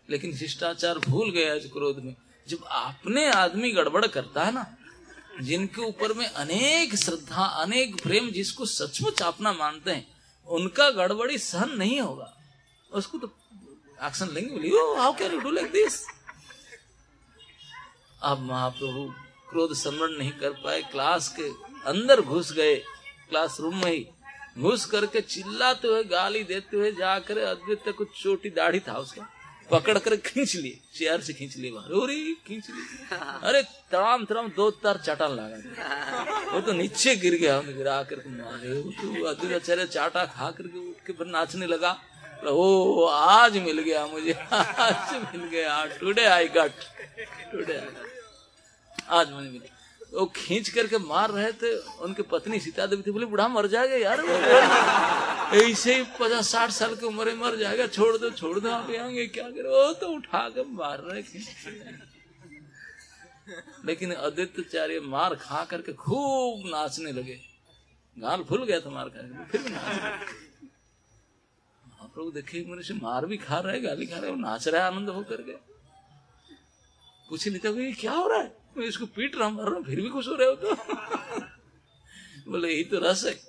लेकिन शिष्टाचार भूल गया इस क्रोध में। जब अपने आदमी गड़बड़ करता है ना जिनके ऊपर में अनेक श्रद्धा, अनेक प्रेम जिसको सचमुच अपना मानते हैं, उनका गड़बड़ी सहन नहीं होगा। उसको तो एक्शन लेंगे, बोली ओ how can you do like this अब महाप्रभु क्रोध समरण नहीं कर पाए, क्लास के अंदर घुस गए। क्लासरूम में ही घुस करके चिल्लाते हुए, गाली देते हुए जाकर अद्वित कुछ छोटी दाढ़ी था उसका। पकड़ कर खींच लिए चेयर से खींच लिए बाहर अरे खींच लिए अरे तड़ाम तड़ाम दो तार चाटा लगा वो तो नीचे गिर गया गिरा कर मारे तो अद्वित आचार्य चाटा खा करके उठ के फिर नाचने लगा। ओ, आज मिल गया मुझे, आज मिल गया, टुडे आई गट, टुडे आज मुझे मिला। वो खींच करके मार रहे थे, उनके पत्नी सीता देवी थी, बोले, बुढ़ा मर जाएगा यार ऐसे ही पचास साठ साल की उम्र मर जाएगा, छोड़ दो छोड़ दो, आप आएँगे, क्या करे? वो तो उठा कर मार रहे लेकिन आदित्यचार्य मार खा करके खूब नाचने लगे। गाल फुल गया था मार खा फिर भी नाच देखे मेरे से मार भी खा रहे गाली खा रहे नाच रहे आनंद होकर के। पूछे था क्या हो रहा है? मैं इसको पीट रहा मर रहा फिर भी खुश हो रहे हो तो। बोले, यही तो रस है।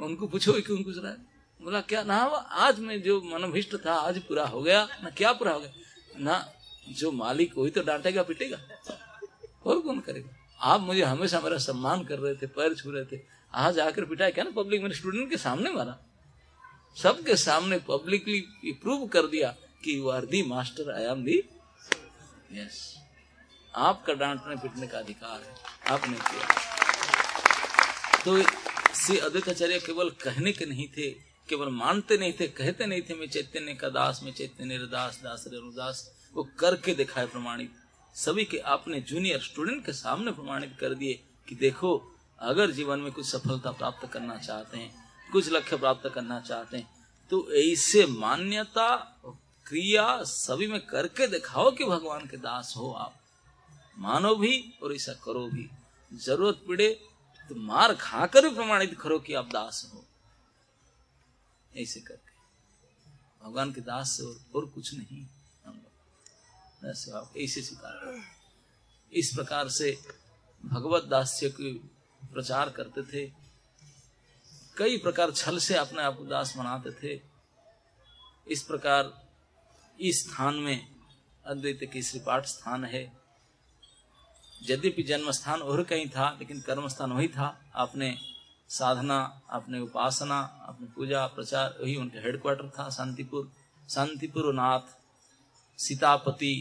उनको पूछो, क्यों खुश रहा? है बोला, क्या ना, आज में जो मनोभिष्ट था, आज पूरा हो गया। ना क्या पूरा हो गया? ना, जो मालिक वही तो डांटेगा, पिटेगा। और कौन करेगा? आप मुझे हमेशा मेरा सम्मान कर रहे थे, पैर छू रहे थे। आज आकर पिटाया क्या ना पब्लिक मेरे स्टूडेंट के सामने मारा। सबके सामने पब्लिकली प्रूव कर दिया कि you are the master I am the yes आपका डांटने पीटने का अधिकार है। आपने किया। तो श्री अद्वैताचार्य केवल कहने के नहीं थे, केवल मानते नहीं थे, कहते नहीं थे, मैं चैतन्य का दास, में चैतन्य दास दास अनुदास। वो करके दिखाए प्रमाणित। सभी के आपने जूनियर स्टूडेंट के सामने प्रमाणित कर दिए कि देखो, अगर जीवन में कुछ सफलता प्राप्त करना चाहते हैं, कुछ लक्ष्य प्राप्त करना चाहते हैं तो ऐसे मान्यता, क्रिया सभी में करके दिखाओ कि भगवान के दास हो आप। मानो भी और ऐसा करो भी। ज़रूरत पड़े तो मार खाकर भी प्रमाणित करो कि आप दास हो। ऐसे करके। भगवान के दास से और, और कुछ नहीं। आप ऐसे स्वीकार इस प्रकार से भगवत दास्य के प्रचार करते थे। कई प्रकार छल से अपने आप को दास बनाते थे। इस प्रकार इस स्थान में अद्वैत की श्रीपाठ स्थान है। यद्यपि जन्म स्थान और कहीं था, लेकिन कर्म स्थान वही था। आपने साधना अपने उपासना अपने पूजा, प्रचार, वही उनके हेडक्वार्टर था, शांतिपुर। शांतिपुर नाथ, सीतापति,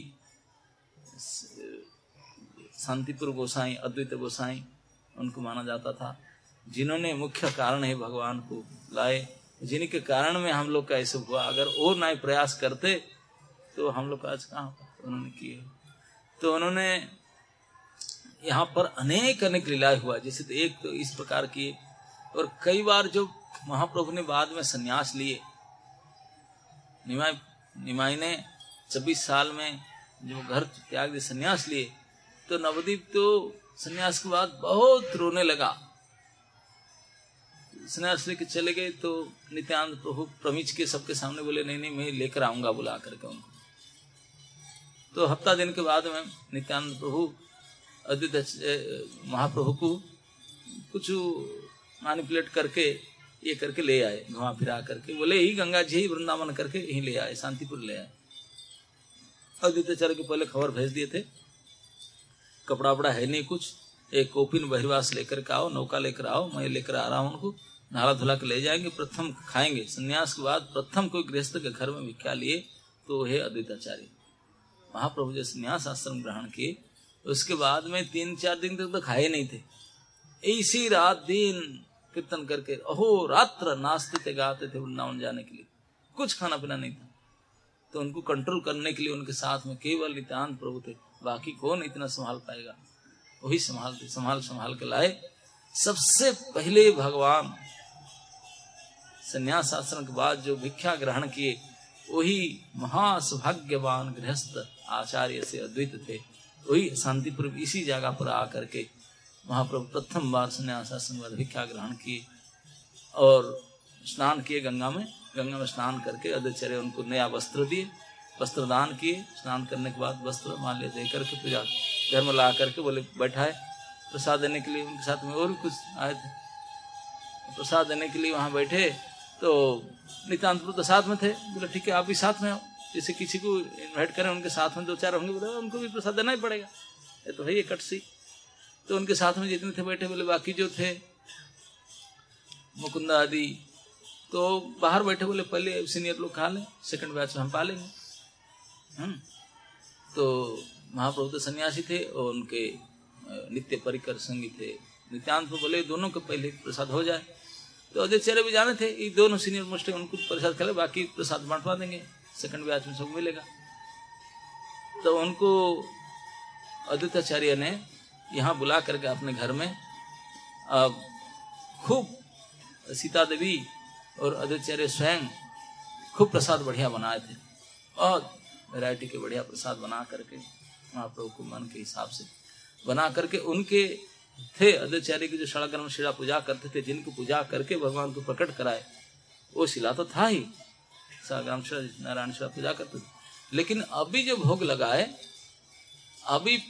शांतिपुर गोसाई, अद्वैत गोसाई, उनको माना जाता था। जिन्होंने मुख्य कारण है भगवान को लाए, जिनके कारण में हम लोग का ऐसे हुआ। अगर और ना प्रयास करते तो हम लोग आज कहा उन्होंने किए। तो उन्होंने यहाँ पर अनेक अनेक लीलाएँ हुआ जैसे तो एक तो इस प्रकार की और कई बार जो महाप्रभु ने बाद में संन्यास लिए। निमाई निमाई ने छब्बीस साल में जो घर त्याग दे संन्यास लिए तो नवदीप तो संन्यास के बाद बहुत रोने लगा। संन्यास लेके चले गए तो नित्यानंद प्रभु प्रमिच के सबके सामने बोले, नहीं नहीं, मैं लेकर आऊँगा बुला करके उनको। तो हफ़्ता दिन के बाद में नित्यानंद प्रभु अद्वित महाप्रभु को कुछ मैनिपुलेट करके, ये करके ले आए। घुमा फिरा करके बोले ही गंगा जी ही वृंदावन करके यही ले आए, शांतिपुर ले आए। अद्विताचार्य के पहले खबर भेज दिए थे। कपड़ा वपड़ा है नहीं कुछ। एक कोपिन बहिर्वास लेकर के आओ, नौका लेकर आओ, मैं लेकर आ रहा हूँ उनको। नाला धुला के ले जाएँगे, प्रथम खाएँगे। संन्यास के बाद प्रथम कोई गृहस्थ के घर में भिक्षा लिए? तो हे अद्वैताचार्य महाप्रभु जो संन्यास आश्रम ग्रहण किए। उसके बाद में तीन चार दिन तक तो खाए नहीं थे। इसी रात दिन कीर्तन करके अहो, रात्र नाचते थे गाते थे वृंदावन जाने के लिए। कुछ खाना पीना नहीं था। तो उनको कंट्रोल करने के लिए उनके साथ में केवल नितान प्रभु थे। बाकी कौन इतना संभाल पाएगा? वही संभालते संभाल संभाल के लाए। सबसे पहले भगवान संन्यास आश्रम के बाद जो भिक्षा ग्रहण किए, वही महासौभाग्यवान गृहस्थ आचार्य से अद्वित थे। वही शांतिपुर इसी जगह पर आकर के महाप्रभु प्रथम बार संन्यास के भिक्षा ग्रहण किए और स्नान किए गंगा में। गंगा में स्नान करके अध्यचर्य उनको नया वस्त्र दिए। वस्त्र दान किए। स्नान करने के बाद वस्त्र माल्य दे करके पूजा घर में ला करके बोले, बैठाए। प्रसाद देने के लिए उनके साथ में और भी कुछ आए थे। प्रसाद देने के लिए वहाँ बैठे तो नित्यानंद तो साथ में थे। बोले, ठीक है, आप भी साथ में आओ। जैसे किसी को इन्वाइट करें, उनके साथ में दो चार होंगे, बोले उनको भी प्रसाद देना ही पड़ेगा। ये तो है ये कट सी। तो उनके साथ में जितने थे बैठे, बोले, बाकी जो थे, मुकुंदा आदि। तो बाहर बैठे, बोले, पहले सीनियर लोग खा लें सेकंड बैच में हम पा लेंगे। तो महाप्रभु तो सन्यासी थे और उनके नित्य परिकर संगी थे। नित्यानंद बोले, दोनों के पहले प्रसाद हो जाए। तो अजय चेहरे भी जाने थे, ये दोनों सीनियर मोस्ट उनको प्रसाद खेले बाकी प्रसाद बांटवा देंगे। सेकंड बैच में सब मिलेगा। तो उनको अद्विताचार्य ने यहाँ बुला करके अपने घर में खूब सीता देवी और आदित्य स्वयं खूब प्रसाद बढ़िया बनाए थे। और वैरायटी के बढ़िया प्रसाद बना करके महाप्रभु को मन के हिसाब से बना करके उनके थे। आदित्य की जो सड़ग्रम शिला पूजा करते थे, जिनको पूजा करके भगवान को प्रकट कराए, वो शिला तो था ही। नारायण शिला पूजा करते थे लेकिन अभी जो भोग लगाए, अभी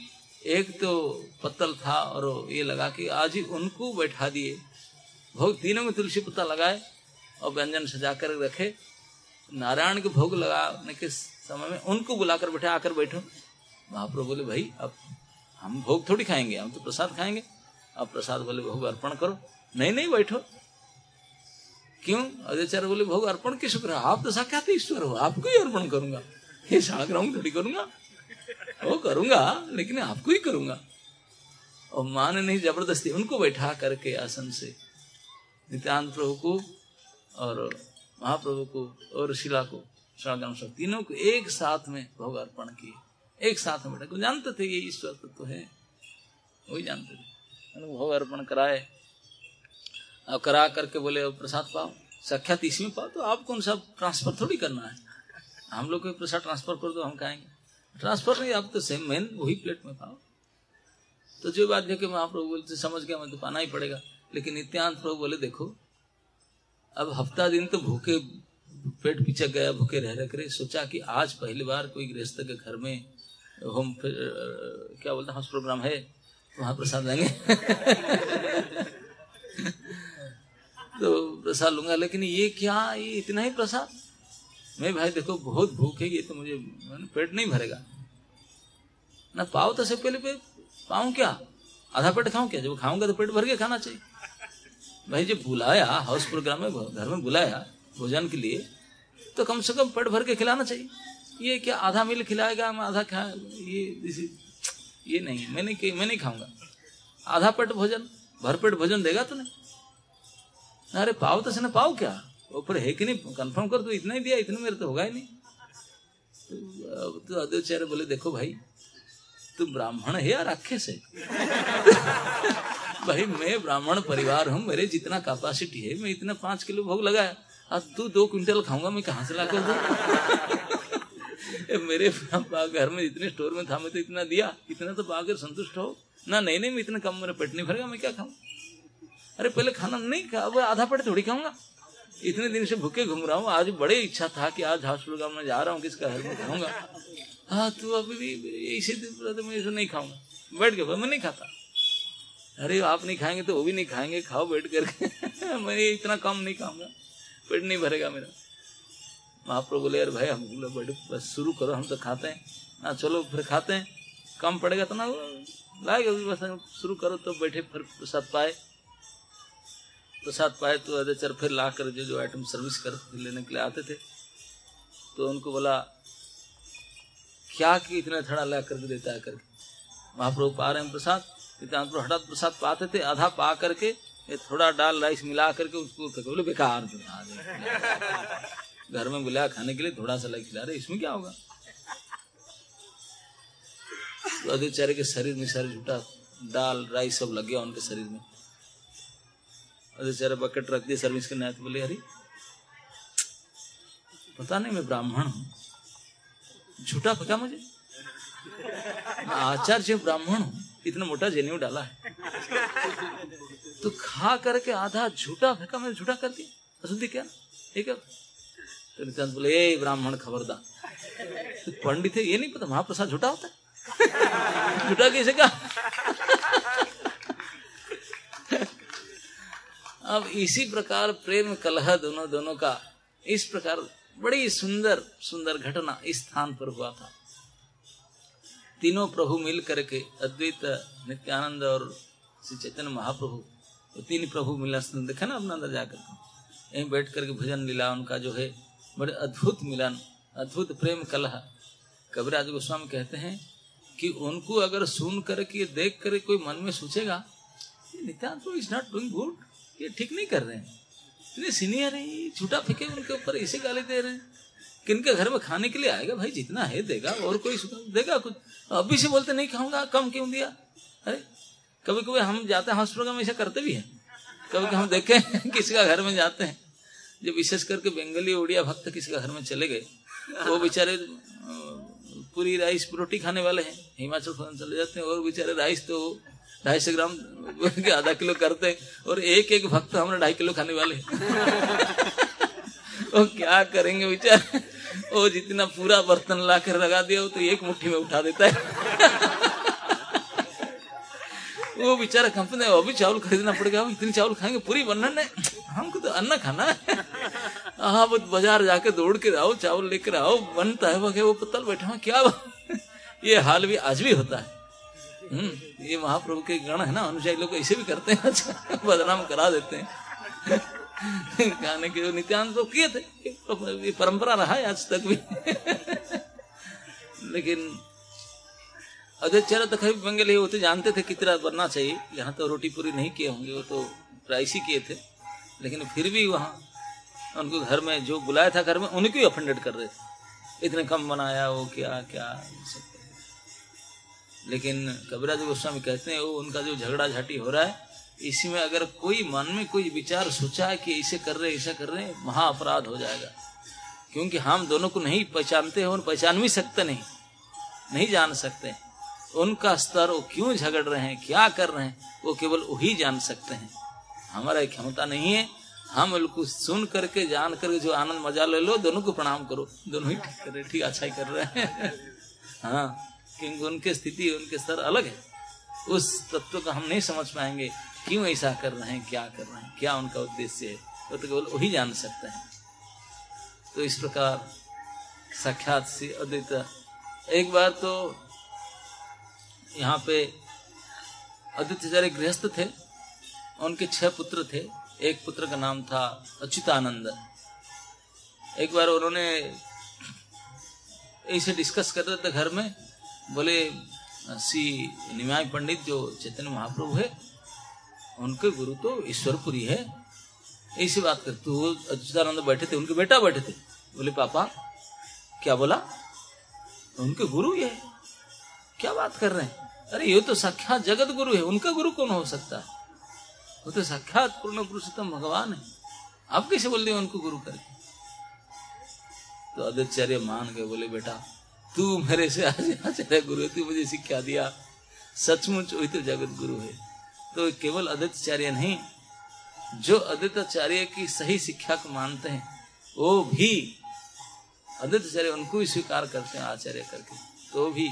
एक तो पत्तल था और ये लगा कि आज ही उनको बैठा दिए। भोग तीनों में तुलसी पत्ता लगाए और व्यंजन सजा कर रखे। नारायण के भोग लगाने के समय में उनको बुलाकर बैठे, आकर बैठो। महाप्रभु बोले, भाई, अब हम भोग थोड़ी खाएँगे, हम तो प्रसाद खाएँगे। अब प्रसाद बोले भोग अर्पण करो। नहीं नहीं, बैठो। क्यों? अजयचार्य बोले, भोग अर्पण किस कर आप तो साक्षात ईश्वर हो, आपको ही अर्पण करूँगा। ये साग्राम थोड़ी करूँगा। वो करूँगा, लेकिन आपको ही करूँगा। और माँ ने नहीं, ज़बरदस्ती उनको बैठा करके आसन से। नित्यानंद प्रभु को और महाप्रभु को और शिला को श्रृंगाम सब तीनों को एक साथ में भोग अर्पण किए। एक साथ में बैठा। जानते थे ये ईश्वर तत्व तो है? वही जानते थे? भोग अर्पण कराए। और करा करके बोले प्रसाद पाओ साक्षात इसमें पाओ तो आपको कौन सा ट्रांसफ़र थोड़ी करना है। हम लोग को प्रसाद ट्रांसफ़र कर दो, हम खाएँगे। ट्रांसफ़र नहीं, आप तो सेम मेन वही प्लेट में पाओ। तो जो बात है कि महाप्रभु बोलते समझ गया, मैं तो पाना ही पड़ेगा। लेकिन नित्यांत प्रभु बोले, देखो, अब हफ़्ता दिन तो भूखे, पेट पीछे गया, भूखे रह रहे सोचा कि आज पहली बार कोई गृहस्थ के घर में होम क्या बोलते हाउस प्रोग्राम है, वहाँ प्रसाद लेंगे। तो प्रसाद लूँगा, लेकिन ये क्या, ये इतना ही प्रसाद? मैं भाई, देखो, बहुत भूख है, ये तो मुझे पेट नहीं भरेगा। ना पाओ तो सब पहले पाऊ क्या? आधा पेट खाऊं क्या? जब खाऊँगा तो पेट भर के खाना चाहिए। भाई, जब बुलाया हाउस प्रोग्राम में, घर में बुलाया, भोजन के लिए तो कम से कम पेट भर के खिलाना चाहिए। ये क्या, आधा मिल खिलाएगा, मैं आधा खा, ये ये नहीं, मैं नहीं मैं नहीं खाऊँगा। आधा पेट भोजन भरपेट भोजन देगा तो नहीं अरे पाओ तो से ना पाओ क्या? ऊपर है कि नहीं? कंफर्म कर तो इतना ही दिया इतने मेरे तो होगा ही नहीं। तो, तो बोले देखो भाई तू ब्राह्मण है या राक्षस है भाई मैं ब्राह्मण परिवार हूँ मेरे जितना कैपेसिटी है मैं इतना पाँच किलो भोग लगाया। आज तू दो क्विंटल खाऊँगा मैं कहाँ से ला कर मेरे घर में इतने स्टोर में था मैं तो इतना दिया। इतना तो पाकर संतुष्ट हो। ना नहीं नहीं मैं इतना कम मेरा पेट नहीं भरेगा मैं क्या खाऊं? अरे पहले खाना नहीं खा, अब आधा पेट थोड़ी खाऊँगा। इतने दिन से भूखे घूम रहा हूँ, आज बड़े इच्छा था कि आज हॉस्पिटल में जा रहा हूँ, किसका में खाऊँगा। हाँ तू अभी भी इसी दिन तो मैं इसे नहीं खाऊँगा। बैठ के मैं नहीं खाता। अरे आप नहीं खाएँगे तो वो भी नहीं खाएँगे, खाओ बैठ करके। मैं इतना कम नहीं खाऊँगा, पेट नहीं भरेगा मेरा। महाप्रभु बोले यार भाई, हम बोले, बैठो, बस शुरू करो, हम तो खाते हैं। ना चलो, फिर खाते हैं। कम पड़ेगा तो ना, लाएगा बस शुरू करो तो बैठे, फिर प्रसाद पाए। प्रसाद पाए तो अदचर फिर ला कर जो जो आइटम सर्विस कर, लेने के लिए आते थे। तो उनको बोला, क्या कि इतना थड़ा ला करके देता है करके? महाप्रभु पा रहे हैं प्रसाद। इतना हठात प्रसाद पाते थे, आधा पा करके, ये थोड़ा डाल राइस मिला करके उसको बोले, बेकार घर में बुलाया खाने के लिए, थोड़ा सा लग खिला रहे, इसमें क्या होगा? तो के शरीर में सारे झूठा दाल राइस सब लग गया उनके शरीर में। आदित्य बकेट रख दिया सर्विस करने आए तो बोले, अरे, पता नहीं मैं ब्राह्मण हूँ। झूठा पता मुझे? आचार्य ब्राह्मण हूँ, इतना मोटा जेन्यू डाला है। तो खा करके आधा झूठा फेंका मैंने झूठा कर दिया। अशुद्धि क्या? ठीक है तो नित्यानंद बोले, ए ब्राह्मण खबरदार तो पंडित है, ये नहीं पता, महाप्रसाद झूठा होता है। झूठा कैसे का अब इसी प्रकार प्रेम कलह दोनों दोनों का इस प्रकार बड़ी सुंदर सुंदर घटना इस स्थान पर हुआ था। तीनों प्रभु मिल करके अद्वैत, नित्यानंद और श्री चैतन्य महाप्रभु तो तीन प्रभु मिला। देखा ना अपना अंदर जाकर? यहीं बैठ करके भजन लीला उनका जो है, बड़े अद्भुत मिलन, अद्भुत प्रेम कलह। कबीराज गोस्वामी कहते हैं कि उनको अगर सुन करके, देख कर कोई मन में सोचेगा Nityananda is not doing good ये ठीक नहीं कर रहे हैं। इतने सीनियर है झूठा फेंके उनके ऊपर ऐसे गाली दे रहे हैं। किनके घर में खाने के लिए आएगा, भाई, जितना है देगा, और कोई देगा कुछ। अभी से बोलते, नहीं खाऊँगा, कम क्यों दिया? अरे कभी कभी हम जाते हैं हॉस्पिटल में ऐसा करते भी है। कभी कभी हम देखे किसी का घर में जाते हैं। जब विशेष करके बंगाली उड़िया भक्त किसी का घर में चले गए, वो बेचारे पूरी राइस, रोटी खाने वाले हैं। हिमाचल प्रदेश चले जाते हैं, और बेचारे राइस तो ढाई सौ ग्राम आधा किलो करते हैं और एक एक भक्त हमारे ढाई किलो खाने वाले वो क्या करेंगे बेचारे? वो जितना पूरा बर्तन ला कर लगा दिया तो एक मुट्ठी में उठा देता है। वो बेचारा कंपनी है वो भी चावल खरीदना पड़ेगा इतनी चावल खाएँगे, पूरी बनना है। हमको तो अन्न खाना है। हाँ वो बाज़ार जाके दौड़ के आओ, चावल लेकर आओ, बनता है वो पत्तल बैठा क्या? ये हाल भी आज भी होता है। हम्म ये महाप्रभु के गण है ना अनुजाई लोग ऐसे भी करते हैं अच्छा बदनाम करा देते हैं। गाने के नित्यानंद तो किए थे परंपरा रहा है आज तक भी। लेकिन अध्यक्ष तो खरीब बंगले वो तो जानते थे कितना बनना चाहिए। यहाँ तो रोटी पूरी नहीं किए होंगे, वो तो प्राइस ही किए थे। लेकिन फिर भी वहाँ उनको घर में, जो बुलाया था घर में, उनको ही ऑफेंडेड कर रहे थे। इतने कम बनाया, वो क्या क्या सब। लेकिन कबीराज गोस्वामी कहते हैं वो उनका जो झगड़ा झाटी हो रहा है, इसी में अगर कोई मन में कोई विचार सोचा है कि ऐसे कर रहे ऐसा कर रहे महा अपराध हो जाएगा। क्योंकि हम दोनों को नहीं पहचानते हैं और पहचान भी सकते नहीं नहीं जान सकते। उनका स्तर, वो क्यों झगड़ रहे हैं, क्या कर रहे हैं, वो केवल वही जान सकते हैं। हमारा क्षमता नहीं है, हम उनको सुन करके, जान करके जो आनंद मज़ा ले लो, दोनों को प्रणाम करो। दोनों ही ठीक कर रहे ठीक अच्छा ही कर रहे हैं। हाँ। क्योंकि उनकी स्थिति, उनके स्तर अलग है। उस तत्व का हम नहीं समझ पाएँगे, क्यों ऐसा कर रहे हैं, क्या कर रहे हैं, क्या उनका उद्देश्य है। वो तो केवल वही जान सकते हैं। तो इस प्रकार साक्षात से अद्वित, एक बार तो यहाँ पे अद्वित गृहस्थ थे, उनके छह पुत्र थे। एक पुत्र का नाम था अच्युतानंद। एक बार उन्होंने ऐसे डिस्कस कर रहे थे घर में बोले श्री निमाय पंडित जो चैतन्य महाप्रभु है, उनके गुरु तो ईश्वरपुरी है। ऐसी बात कर तो अच्युतानंद बैठे थे, उनके बेटा बैठे थे। बोले, पापा, क्या बोला? तो उनके गुरु ये क्या बात कर रहे हैं? अरे, ये तो साक्षात जगत गुरु है, उनका गुरु कौन हो सकता है? वो तो साक्षात पूर्ण पुरुषोत्तम भगवान है। आप कैसे बोल दिए उनको गुरु करके? तो आदित्य मान गए, बोले, बेटा तू मेरे से आज आचार्य गुरु है तू मुझे शिक्षा दिया। सचमुच वही तो जगत गुरु है। तो केवल आदित्याचार्य नहीं, जो आदित्याचार्य की सही शिक्षा को मानते हैं, वो भी आदित्याचार्य उनको ही स्वीकार करते हैं, आचार्य करके। तो भी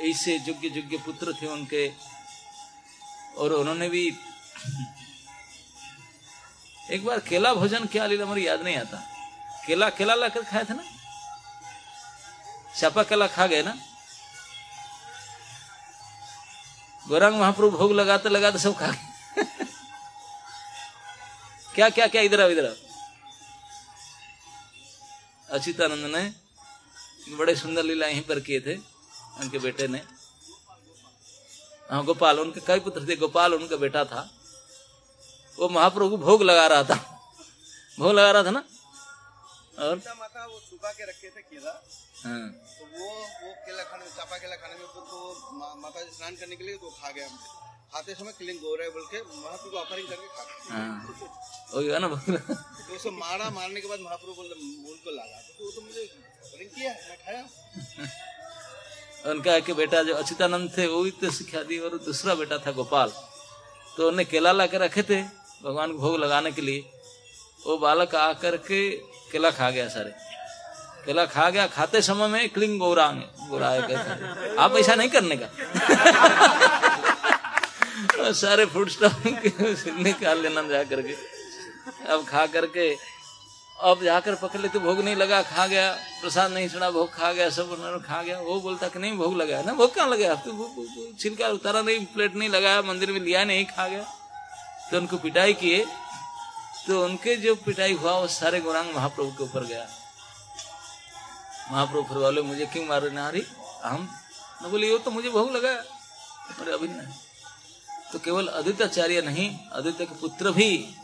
ऐसे योग्य योग्य पुत्र थे उनके, और उन्होंने भी एक बार केला भोजन क्या, लीला, मुझे याद नहीं आता। केला केला लाकर खाए थे ना? चापा केला खा गए ना? गौरंग महाप्रभु भोग लगाते लगाते सब खा गए। क्या क्या क्या? इधर आओ इधर आओ। ने बड़े सुंदर लीला यहीं पर किए थे, उनके बेटे ने। हाँ गोपाल, उनके कई पुत्र थे। गोपाल उनका बेटा था। वो महाप्रभु भोग लगा रहा था। भोग लगा रहा था ना? और? माता वो छुपा के रखे थे केला। तो वो वो केला खाने में चापा केला खाने में तो माता जी स्नान करने के लिए तो खा गया। खाते समय क्लिंग गो रहा है बोल के महाप्रभु ऑफरिंग करके खा गए हाँ। हो गया ना तो उसे मारा मारने के बाद महाप्रभु बोले मूल को लगा तो वो तो मुझे ऑफरिंग किया मैं खाया। उनका है कि बेटा जो अच्युतानंद थे वो भी तो सिखा दी और दूसरा बेटा था गोपाल। तो उन्हें केला ला के रखे थे भगवान को भोग लगाने के लिए। वो बालक आकर के केला खा गया सारे। केला खा गया, खाते समय में क्लिंग गोरांग गोराए कहते आप ऐसा नहीं करने का। सारे फ़ूड स्टॉप निकाल लेना जा करके। अब खा करके, अब जाकर पकड़ लेते, भोग नहीं लगा, खा गया, प्रसाद नहीं सुना भोग खा गया, सब खा गया। वो बोलता कि नहीं, भोग लगाया ना, भोग कहाँ लगाया? तो छिलका उतारा नहीं प्लेट नहीं लगाया, मंदिर में लिया नहीं, खा गया। तो उनको पिटाई किए। तो उनके जो पिटाई हुआ, वो सारे गौरांग महाप्रभु के ऊपर गया। महाप्रभु फिर वाले मुझे क्यों मारे नारी? हम न बोले, यो तो मुझे भोग लगा अरे अभी नहीं। तो केवल आदित्याचार्य नहीं, आदित्य के पुत्र भी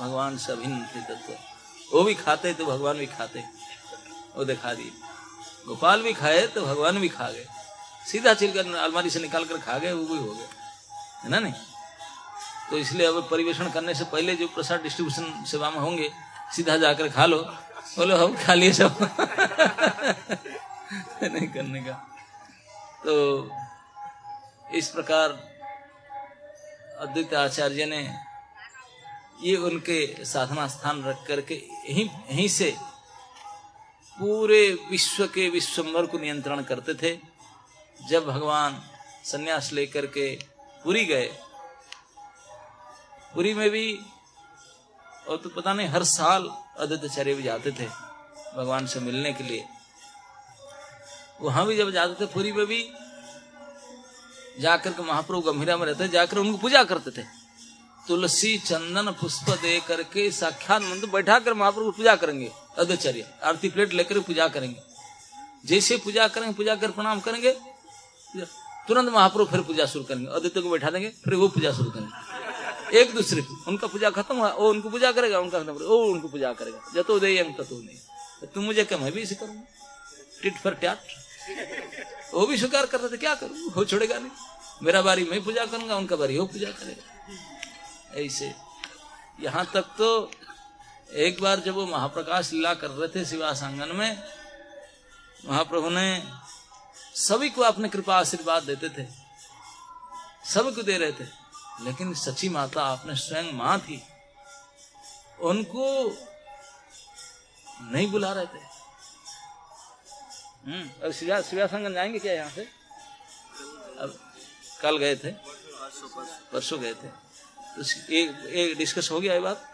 भगवान से अभिन्न तत्व। वो भी खाते तो भगवान भी खाते। वो दिखा दिए गोपाल भी खाए तो भगवान भी खा गए। सीधा छिलकर अलमारी से निकाल कर खा गए, वो भी हो गए। है ना नहीं? तो इसलिए अब परिवेशन करने से पहले जो प्रसाद डिस्ट्रीब्यूशन सेवा में होंगे, सीधा जाकर खा लो। बोलो, हम खा लिए सब। नहीं करने का। तो इस प्रकार अद्वैत आचार्य ने ये उनके साधना स्थान रख करके यहीं यहीं से पूरे विश्व के विश्वम्भर को नियंत्रण करते थे। जब भगवान सन्यास लेकर के पुरी गए, पुरी में भी, और तो पता नहीं, हर साल आदित्याचार्य भी जाते थे भगवान से मिलने के लिए। वहाँ भी जब जाते थे, पुरी में भी जाकर के महाप्रभु गंभीरा में रहते जाकर उनको पूजा करते थे। तुलसी चंदन पुष्प दे करके साक्षात मंत्र बैठा कर महाप्रभु पूजा करेंगे अदचर्य आरती प्लेट लेकर पूजा करेंगे। जैसे पूजा करेंगे, पूजा कर प्रणाम करेंगे, तुरंत महाप्रभु फिर पूजा शुरू करेंगे आदित्य को बैठा देंगे, फिर वो पूजा शुरू करेंगे। एक दूसरे को। उनका पूजा खत्म हुआ वो उनको पूजा करेगा, उनका खत्म वो उनको पूजा करेगा। जतो दे ततो नहीं। तुम मुझे क्या, मैं भी इसे करूँगा? टिट फर टैट वो भी स्वीकार कर रहे थे, क्या करूँ? वो छोड़ेगा नहीं। मेरा बारी, मैं पूजा करूँगा, उनका बारी, वो पूजा करेगा। ऐसे। यहाँ तक तो एक बार जब वो महाप्रकाश लीला कर रहे थे शिवास आँगन में, महाप्रभु ने सभी को अपने कृपा आशीर्वाद देते थे। सभी को दे रहे थे। लेकिन सची माता आपने स्वयं माँ थी। उनको नहीं बुला रहे थे। हम्म अब शिवा शिवा संगम जाएँगे क्या यहाँ से? अब कल गए थे। परसों गए थे। तो एक एक डिस्कस हो गया ये बात?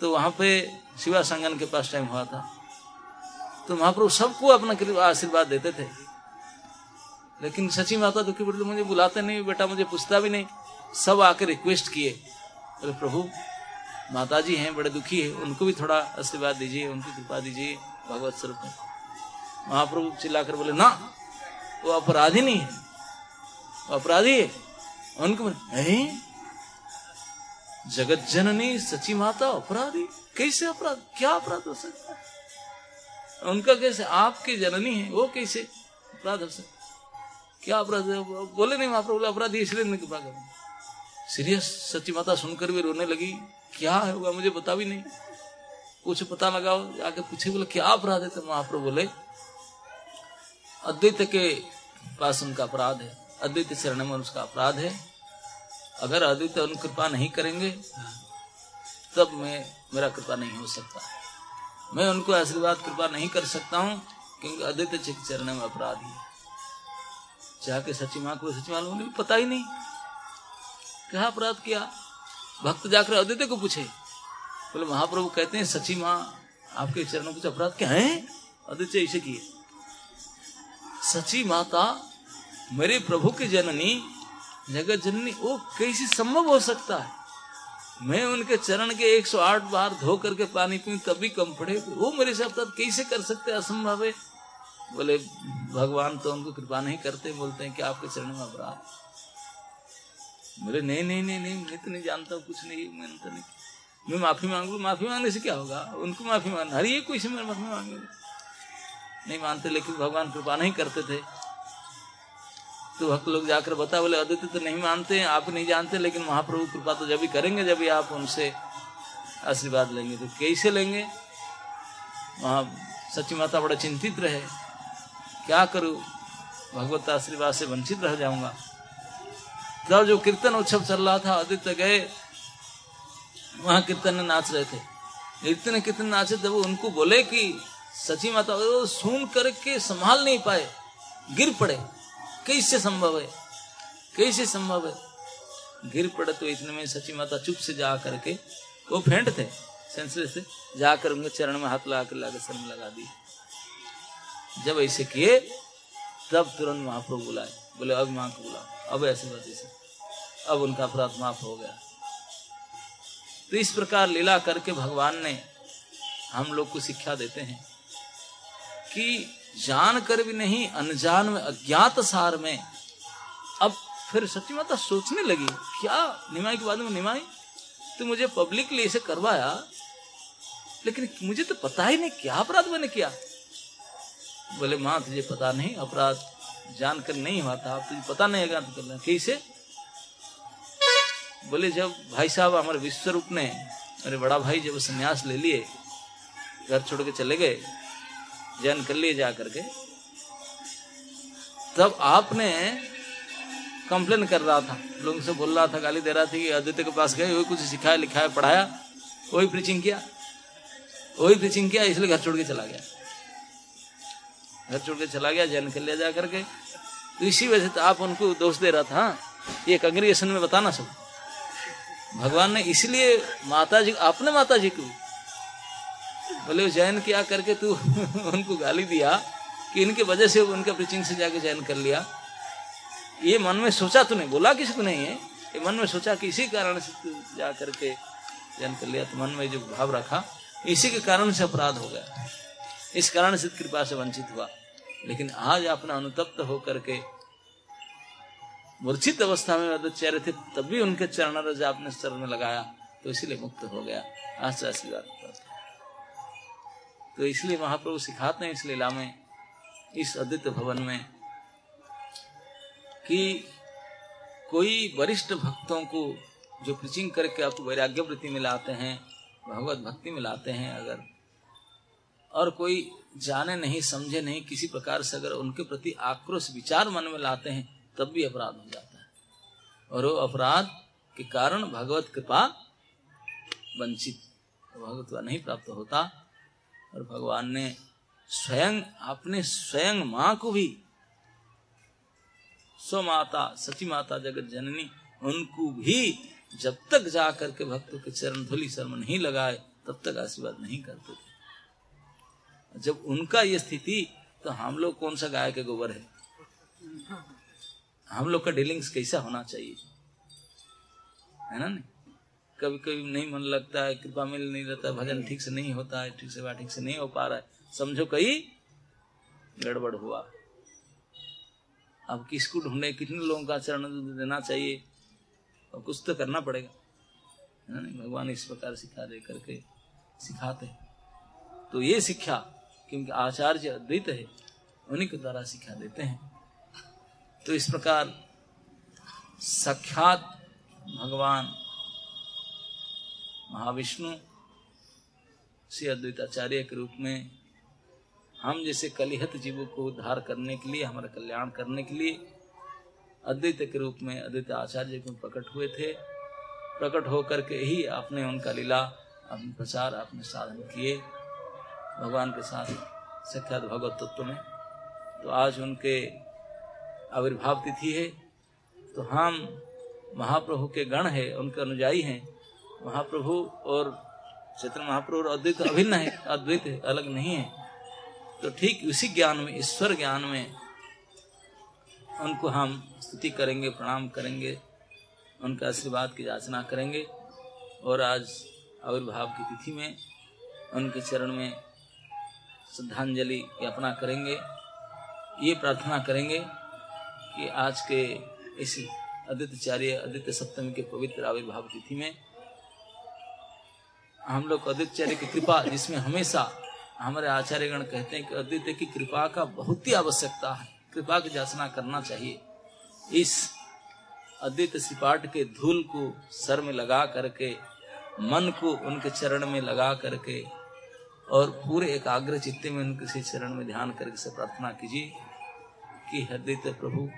तो वहाँ पे शिवा संगन के पास टाइम हुआ था। तो महाप्रभु सबको अपना आशीर्वाद देते थे। लेकिन सची माता दुखी पड़ती मुझे बुलाते नहीं, बेटा मुझे पूछता भी नहीं। सब आके रिक्वेस्ट किए। अरे प्रभु माता जी हैं, बड़े दुखी है, उनको भी थोड़ा आशीर्वाद दीजिए, उनकी कृपा दीजिए, भगवत स्वरूप में। महाप्रभु चिल्लाकर बोले, ना, वो अपराधी नहीं है। वो अपराधी है। उनको नहीं। जगत जननी सची माता, अपराधी? कैसे अपराध? क्या अपराध हो सकता है? उनका कैसे? आपकी जननी है, वो कैसे अपराध हो सकता क्या अपराध बोले नहीं महाप्रभु बोले अपराधी इसलिए नहीं कृपा करूँ। सीरियस सच्ची माता सुनकर भी रोने लगी, क्या होगा मुझे बता भी नहीं। कुछ पता लगाओ आके पूछे, बोले, क्या अपराध है? तो महाप्रभु बोले, अद्वैत के पास उनका अपराध है, अद्वैत चरण में उसका अपराध है। अगर अद्वैत उन कृपा नहीं करेंगे, तब मैं, मेरा कृपा नहीं हो सकता। मैं उनको आशीर्वाद, कृपा नहीं कर सकता हूँ, क्योंकि अद्वैत चरण में अपराध ही। जाके सची माँ को सची माँ ने पता ही नहीं। क्या अपराध किया? भक्त जाकर अद्वैत को पूछे। बोले, महाप्रभु कहते हैं सची माँ, आपके चरणों कुछ अपराध क्या है? अद्वैत ऐसे किए। सची माता, मेरे प्रभु की जननी, जगत जननी, वो कैसे संभव हो सकता है? मैं उनके चरण के 108 बार धो करके पानी पी तभी कम पड़े। वो मेरे से अपराध कैसे कर सकते असंभव है। बोले, भगवान तो उनको कृपा नहीं करते, बोलते हैं कि आपके चरण में अपराध। बोले, नहीं नहीं नहीं नहीं, मैं तो नहीं जानता कुछ नहीं, मैंने तो नहीं मैं माफ़ी मांगू, माफ़ी मांगने से क्या होगा? उनको माफ़ी मांग हर एक कोई से मैं माफ़ी मांगे नहीं मानते, लेकिन भगवान कृपा नहीं करते थे। तो भक्त लोग जाकर बता बोले अदित्य तो नहीं मानते, आप नहीं जानते, लेकिन महाप्रभु कृपा तो जब भी करेंगे, जब भी आप उनसे आशीर्वाद लेंगे तो कैसे लेंगे? वहाँ सची माता बड़ा चिंतित रहे। क्या करूँ? भगवत आशीर्वाद से वंचित रह जाऊँगा। तब जो कीर्तन उत्सव चल रहा था, आदित्य गए, वहाँ कीर्तन नाच रहे थे। इतने कीर्तन नाचे तब उनको बोले कि, सची माता, वो सुन करके संभाल नहीं पाए, गिर पड़े। कैसे संभव है? कैसे संभव है? गिर पड़े तो इतने में सची माता चुप से जा करके, वो फेंट थे, सेंसलेस से, जाकर उनके चरण में हाथ लगा कर लाकर सर में लगा दी जब ऐसे किए, तब तुरंत महाप्रभु बुलाए। बोले, अब माँ को बुलाओ। अब ऐसे बात ऐसे। अब उनका अपराध माफ़ हो गया। तो इस प्रकार लीला करके भगवान ने हम लोग को शिक्षा देते हैं कि जान कर भी नहीं, अनजान में, अज्ञात सार में, अब फिर सच्ची माता सोचने लगी, क्या? निमाई के बाद में निमाई? तो मुझे पब्लिकली इसे करवाया, लेकिन मुझे तो पता ही नहीं, क्या अपराध मैंने किया? बोले, माँ, तुझे पता नहीं, अपराध जानकर नहीं हुआ था, तुझे पता नहीं है तो करना कैसे बोले, जब भाई साहब हमारे विश्व रूप ने, मेरे बड़ा भाई जब संन्यास ले लिए, घर छोड़ के चले गए, जैन कर लिए जा करके तब आपने कंप्लेन कर रहा था, लोगों से बोल रहा था, गाली दे रहा था कि आदित्य के पास गए वही कुछ सिखाया, लिखाया, पढ़ाया वही प्रीचिंग किया वही प्रीचिंग किया, इसलिए घर छोड़ के चला गया। घर छोड़ के चला गया, जैन लिया जा करके। तो इसी वजह से तो आप उनको दोष दे रहा था ये कंग्रेगेशन में बताना सब। भगवान ने इसलिए माता जी आपने माता जी को, बोले, जैन किया करके तू उनको गाली दिया, कि इनके वजह से उनके प्रीचिंग से जाके जैन कर लिया। ये मन में सोचा तूने, बोला किसी को नहीं है। ये मन में सोचा कि इसी कारण से तू जा करके जैन कर लिया। तो मन में जो भाव रखा, इसी के कारण से अपराध हो गया। इस कारण सिद्ध कृपा से वंचित हुआ। लेकिन आज अपना अनुतप्त होकर के मूर्छित अवस्था में चेहरे थे, तब भी उनके चरण रज आपने चरण में लगाया तो इसीलिए मुक्त हो गया। आज आशीर्वाद तो इसलिए महाप्रभु सिखाते हैं इस लीला में, इस अद्वित भवन में, कि कोई वरिष्ठ भक्तों को जो प्रीचिंग करके आपको वैराग्य वृत्ति में लाते हैं, भगवत भक्ति में लाते हैं, अगर और कोई जाने नहीं, समझे नहीं, किसी प्रकार से अगर उनके प्रति आक्रोश, विचार मन में लाते हैं, तब भी अपराध हो जाता है। और वो अपराध के कारण भगवत कृपा वंचित, भगवत नहीं प्राप्त होता। और भगवान ने स्वयं, अपने स्वयं माँ को भी स्व माता सची माता जगत जननी, उनको भी जब तक जा करके भक्तों के चरण धुली शर्म नहीं लगाए, तब तक आशीर्वाद नहीं करते थे। जब उनका ये स्थिति तो हम लोग कौन सा गाय के गोबर है? हम लोग का डीलिंग्स कैसा होना चाहिए? है ना नहीं? कभी कभी नहीं मन लगता है, कृपा मिल नहीं रहता, भजन ठीक से नहीं होता है, ठीक से बात ठीक से नहीं हो पा रहा है। समझो कहीं गड़बड़ हुआ। अब किसको ढूंढे, कितने लोगों का चरण देना चाहिए? और कुछ तो करना पड़ेगा। है ना भगवान इस प्रकार सिखा दे करके सिखाते तो ये शिक्षा क्योंकि आचार्य अद्वैत है, उन्हीं के द्वारा सिखा देते हैं। तो इस प्रकार साक्षात भगवान महाविष्णु श्री अद्वैताचार्य के रूप में हम जैसे कलिहत जीवों को उद्धार करने के लिए, हमारा कल्याण करने के लिए अद्वैत के रूप में अद्वैत आचार्य को प्रकट हुए थे। प्रकट होकर के ही आपने उनका लीला अपने प्रचार अपने साधन किए। भगवान के साथ साक्षात भगवत तत्व में। तो आज उनके आविर्भाव तिथि है। तो हम महाप्रभु के गण है, उनके अनुजाई हैं। महाप्रभु और चैतन्य महाप्रभु और अद्वैत अभिन्न है, अद्वैत है, अलग नहीं है। तो ठीक उसी ज्ञान में, ईश्वर ज्ञान में उनको हम स्तुति करेंगे, प्रणाम करेंगे, उनका आशीर्वाद की याचना करेंगे। और आज आविर्भाव की तिथि में, उनके चरण में श्रद्धांजलि ज्ञापना करेंगे। ये प्रार्थना करेंगे कि आज के इस आदित्यचार्य आदित्य सप्तमी के पवित्र आविर्भाव तिथि में हम लोग आदित्यचार्य की कृपा, जिसमें हमेशा हमारे आचार्यगण कहते हैं कि अद्वितीय की कृपा का बहुत ही आवश्यकता है। कृपा की जाचना करना चाहिए। इस अद्वित सिपाट के धूल को सर में लगा करके, मन को उनके चरण में लगा करके और पूरे एकाग्र चित्ते में उनके से चरण में ध्यान करके से प्रार्थना कीजिए कि हृदय प्रभु,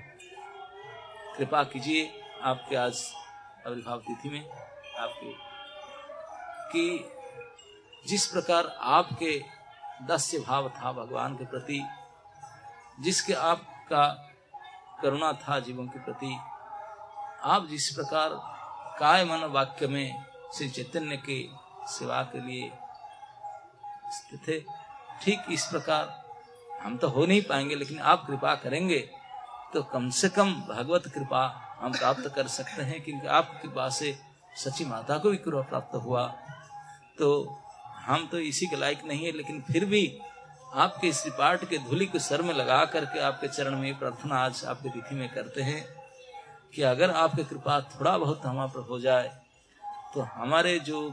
कृपा कीजिए आपके आज आविर्भाव तिथि में, आपके, कि जिस प्रकार आपके दस्य भाव था भगवान के प्रति, जिसके आपका करुणा था जीवों के प्रति, आप जिस प्रकार काय मन वाक्य में श्री चैतन्य के सेवा के लिए थे ठीक इस प्रकार। हम तो हो नहीं पाएँगे, लेकिन आप कृपा करेंगे तो कम से कम भगवत कृपा हम प्राप्त कर सकते हैं, क्योंकि आपकी कृपा से सची माता को भी कृपा प्राप्त हुआ। तो हम तो इसी के लायक नहीं है, लेकिन फिर भी आपके इस पाठ के धूलि को सर में लगा करके आपके चरण में प्रार्थना आज आपके तिथि में करते हैं कि अगर आपकी कृपा थोड़ा बहुत हमारे पर हो जाए तो हमारे जो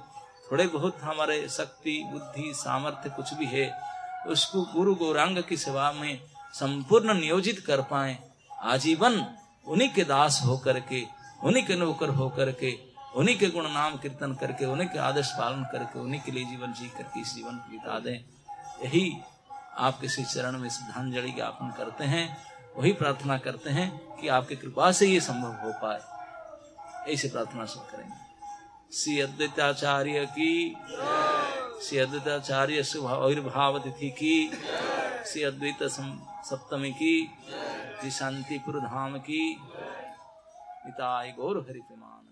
थोड़े बहुत हमारे शक्ति, बुद्धि, सामर्थ्य कुछ भी है, उसको गुरु गौरांग की सेवा में संपूर्ण नियोजित कर पाए, आजीवन उन्हीं के दास होकर के, उन्हीं के नौकर होकर के, उन्हीं के गुण नाम कीर्तन करके, उन्हीं के आदर्श पालन करके, उन्हीं के लिए जीवन जी करके इस जीवन को बिता दें। यही आपके श्री चरण में श्रद्धांजलि ज्ञापन करते हैं। वही प्रार्थना करते हैं कि आपकी कृपा से ये संभव हो पाए। ऐसे प्रार्थना सब करेंगे। श्री अद्वैताचार्य की। श्री अद्वैताचार्य आविर्भाव तिथि की। श्री अद्वैत सप्तमी की। श्री शांतिपुर धाम की। पिताय गौर हरिमानंदे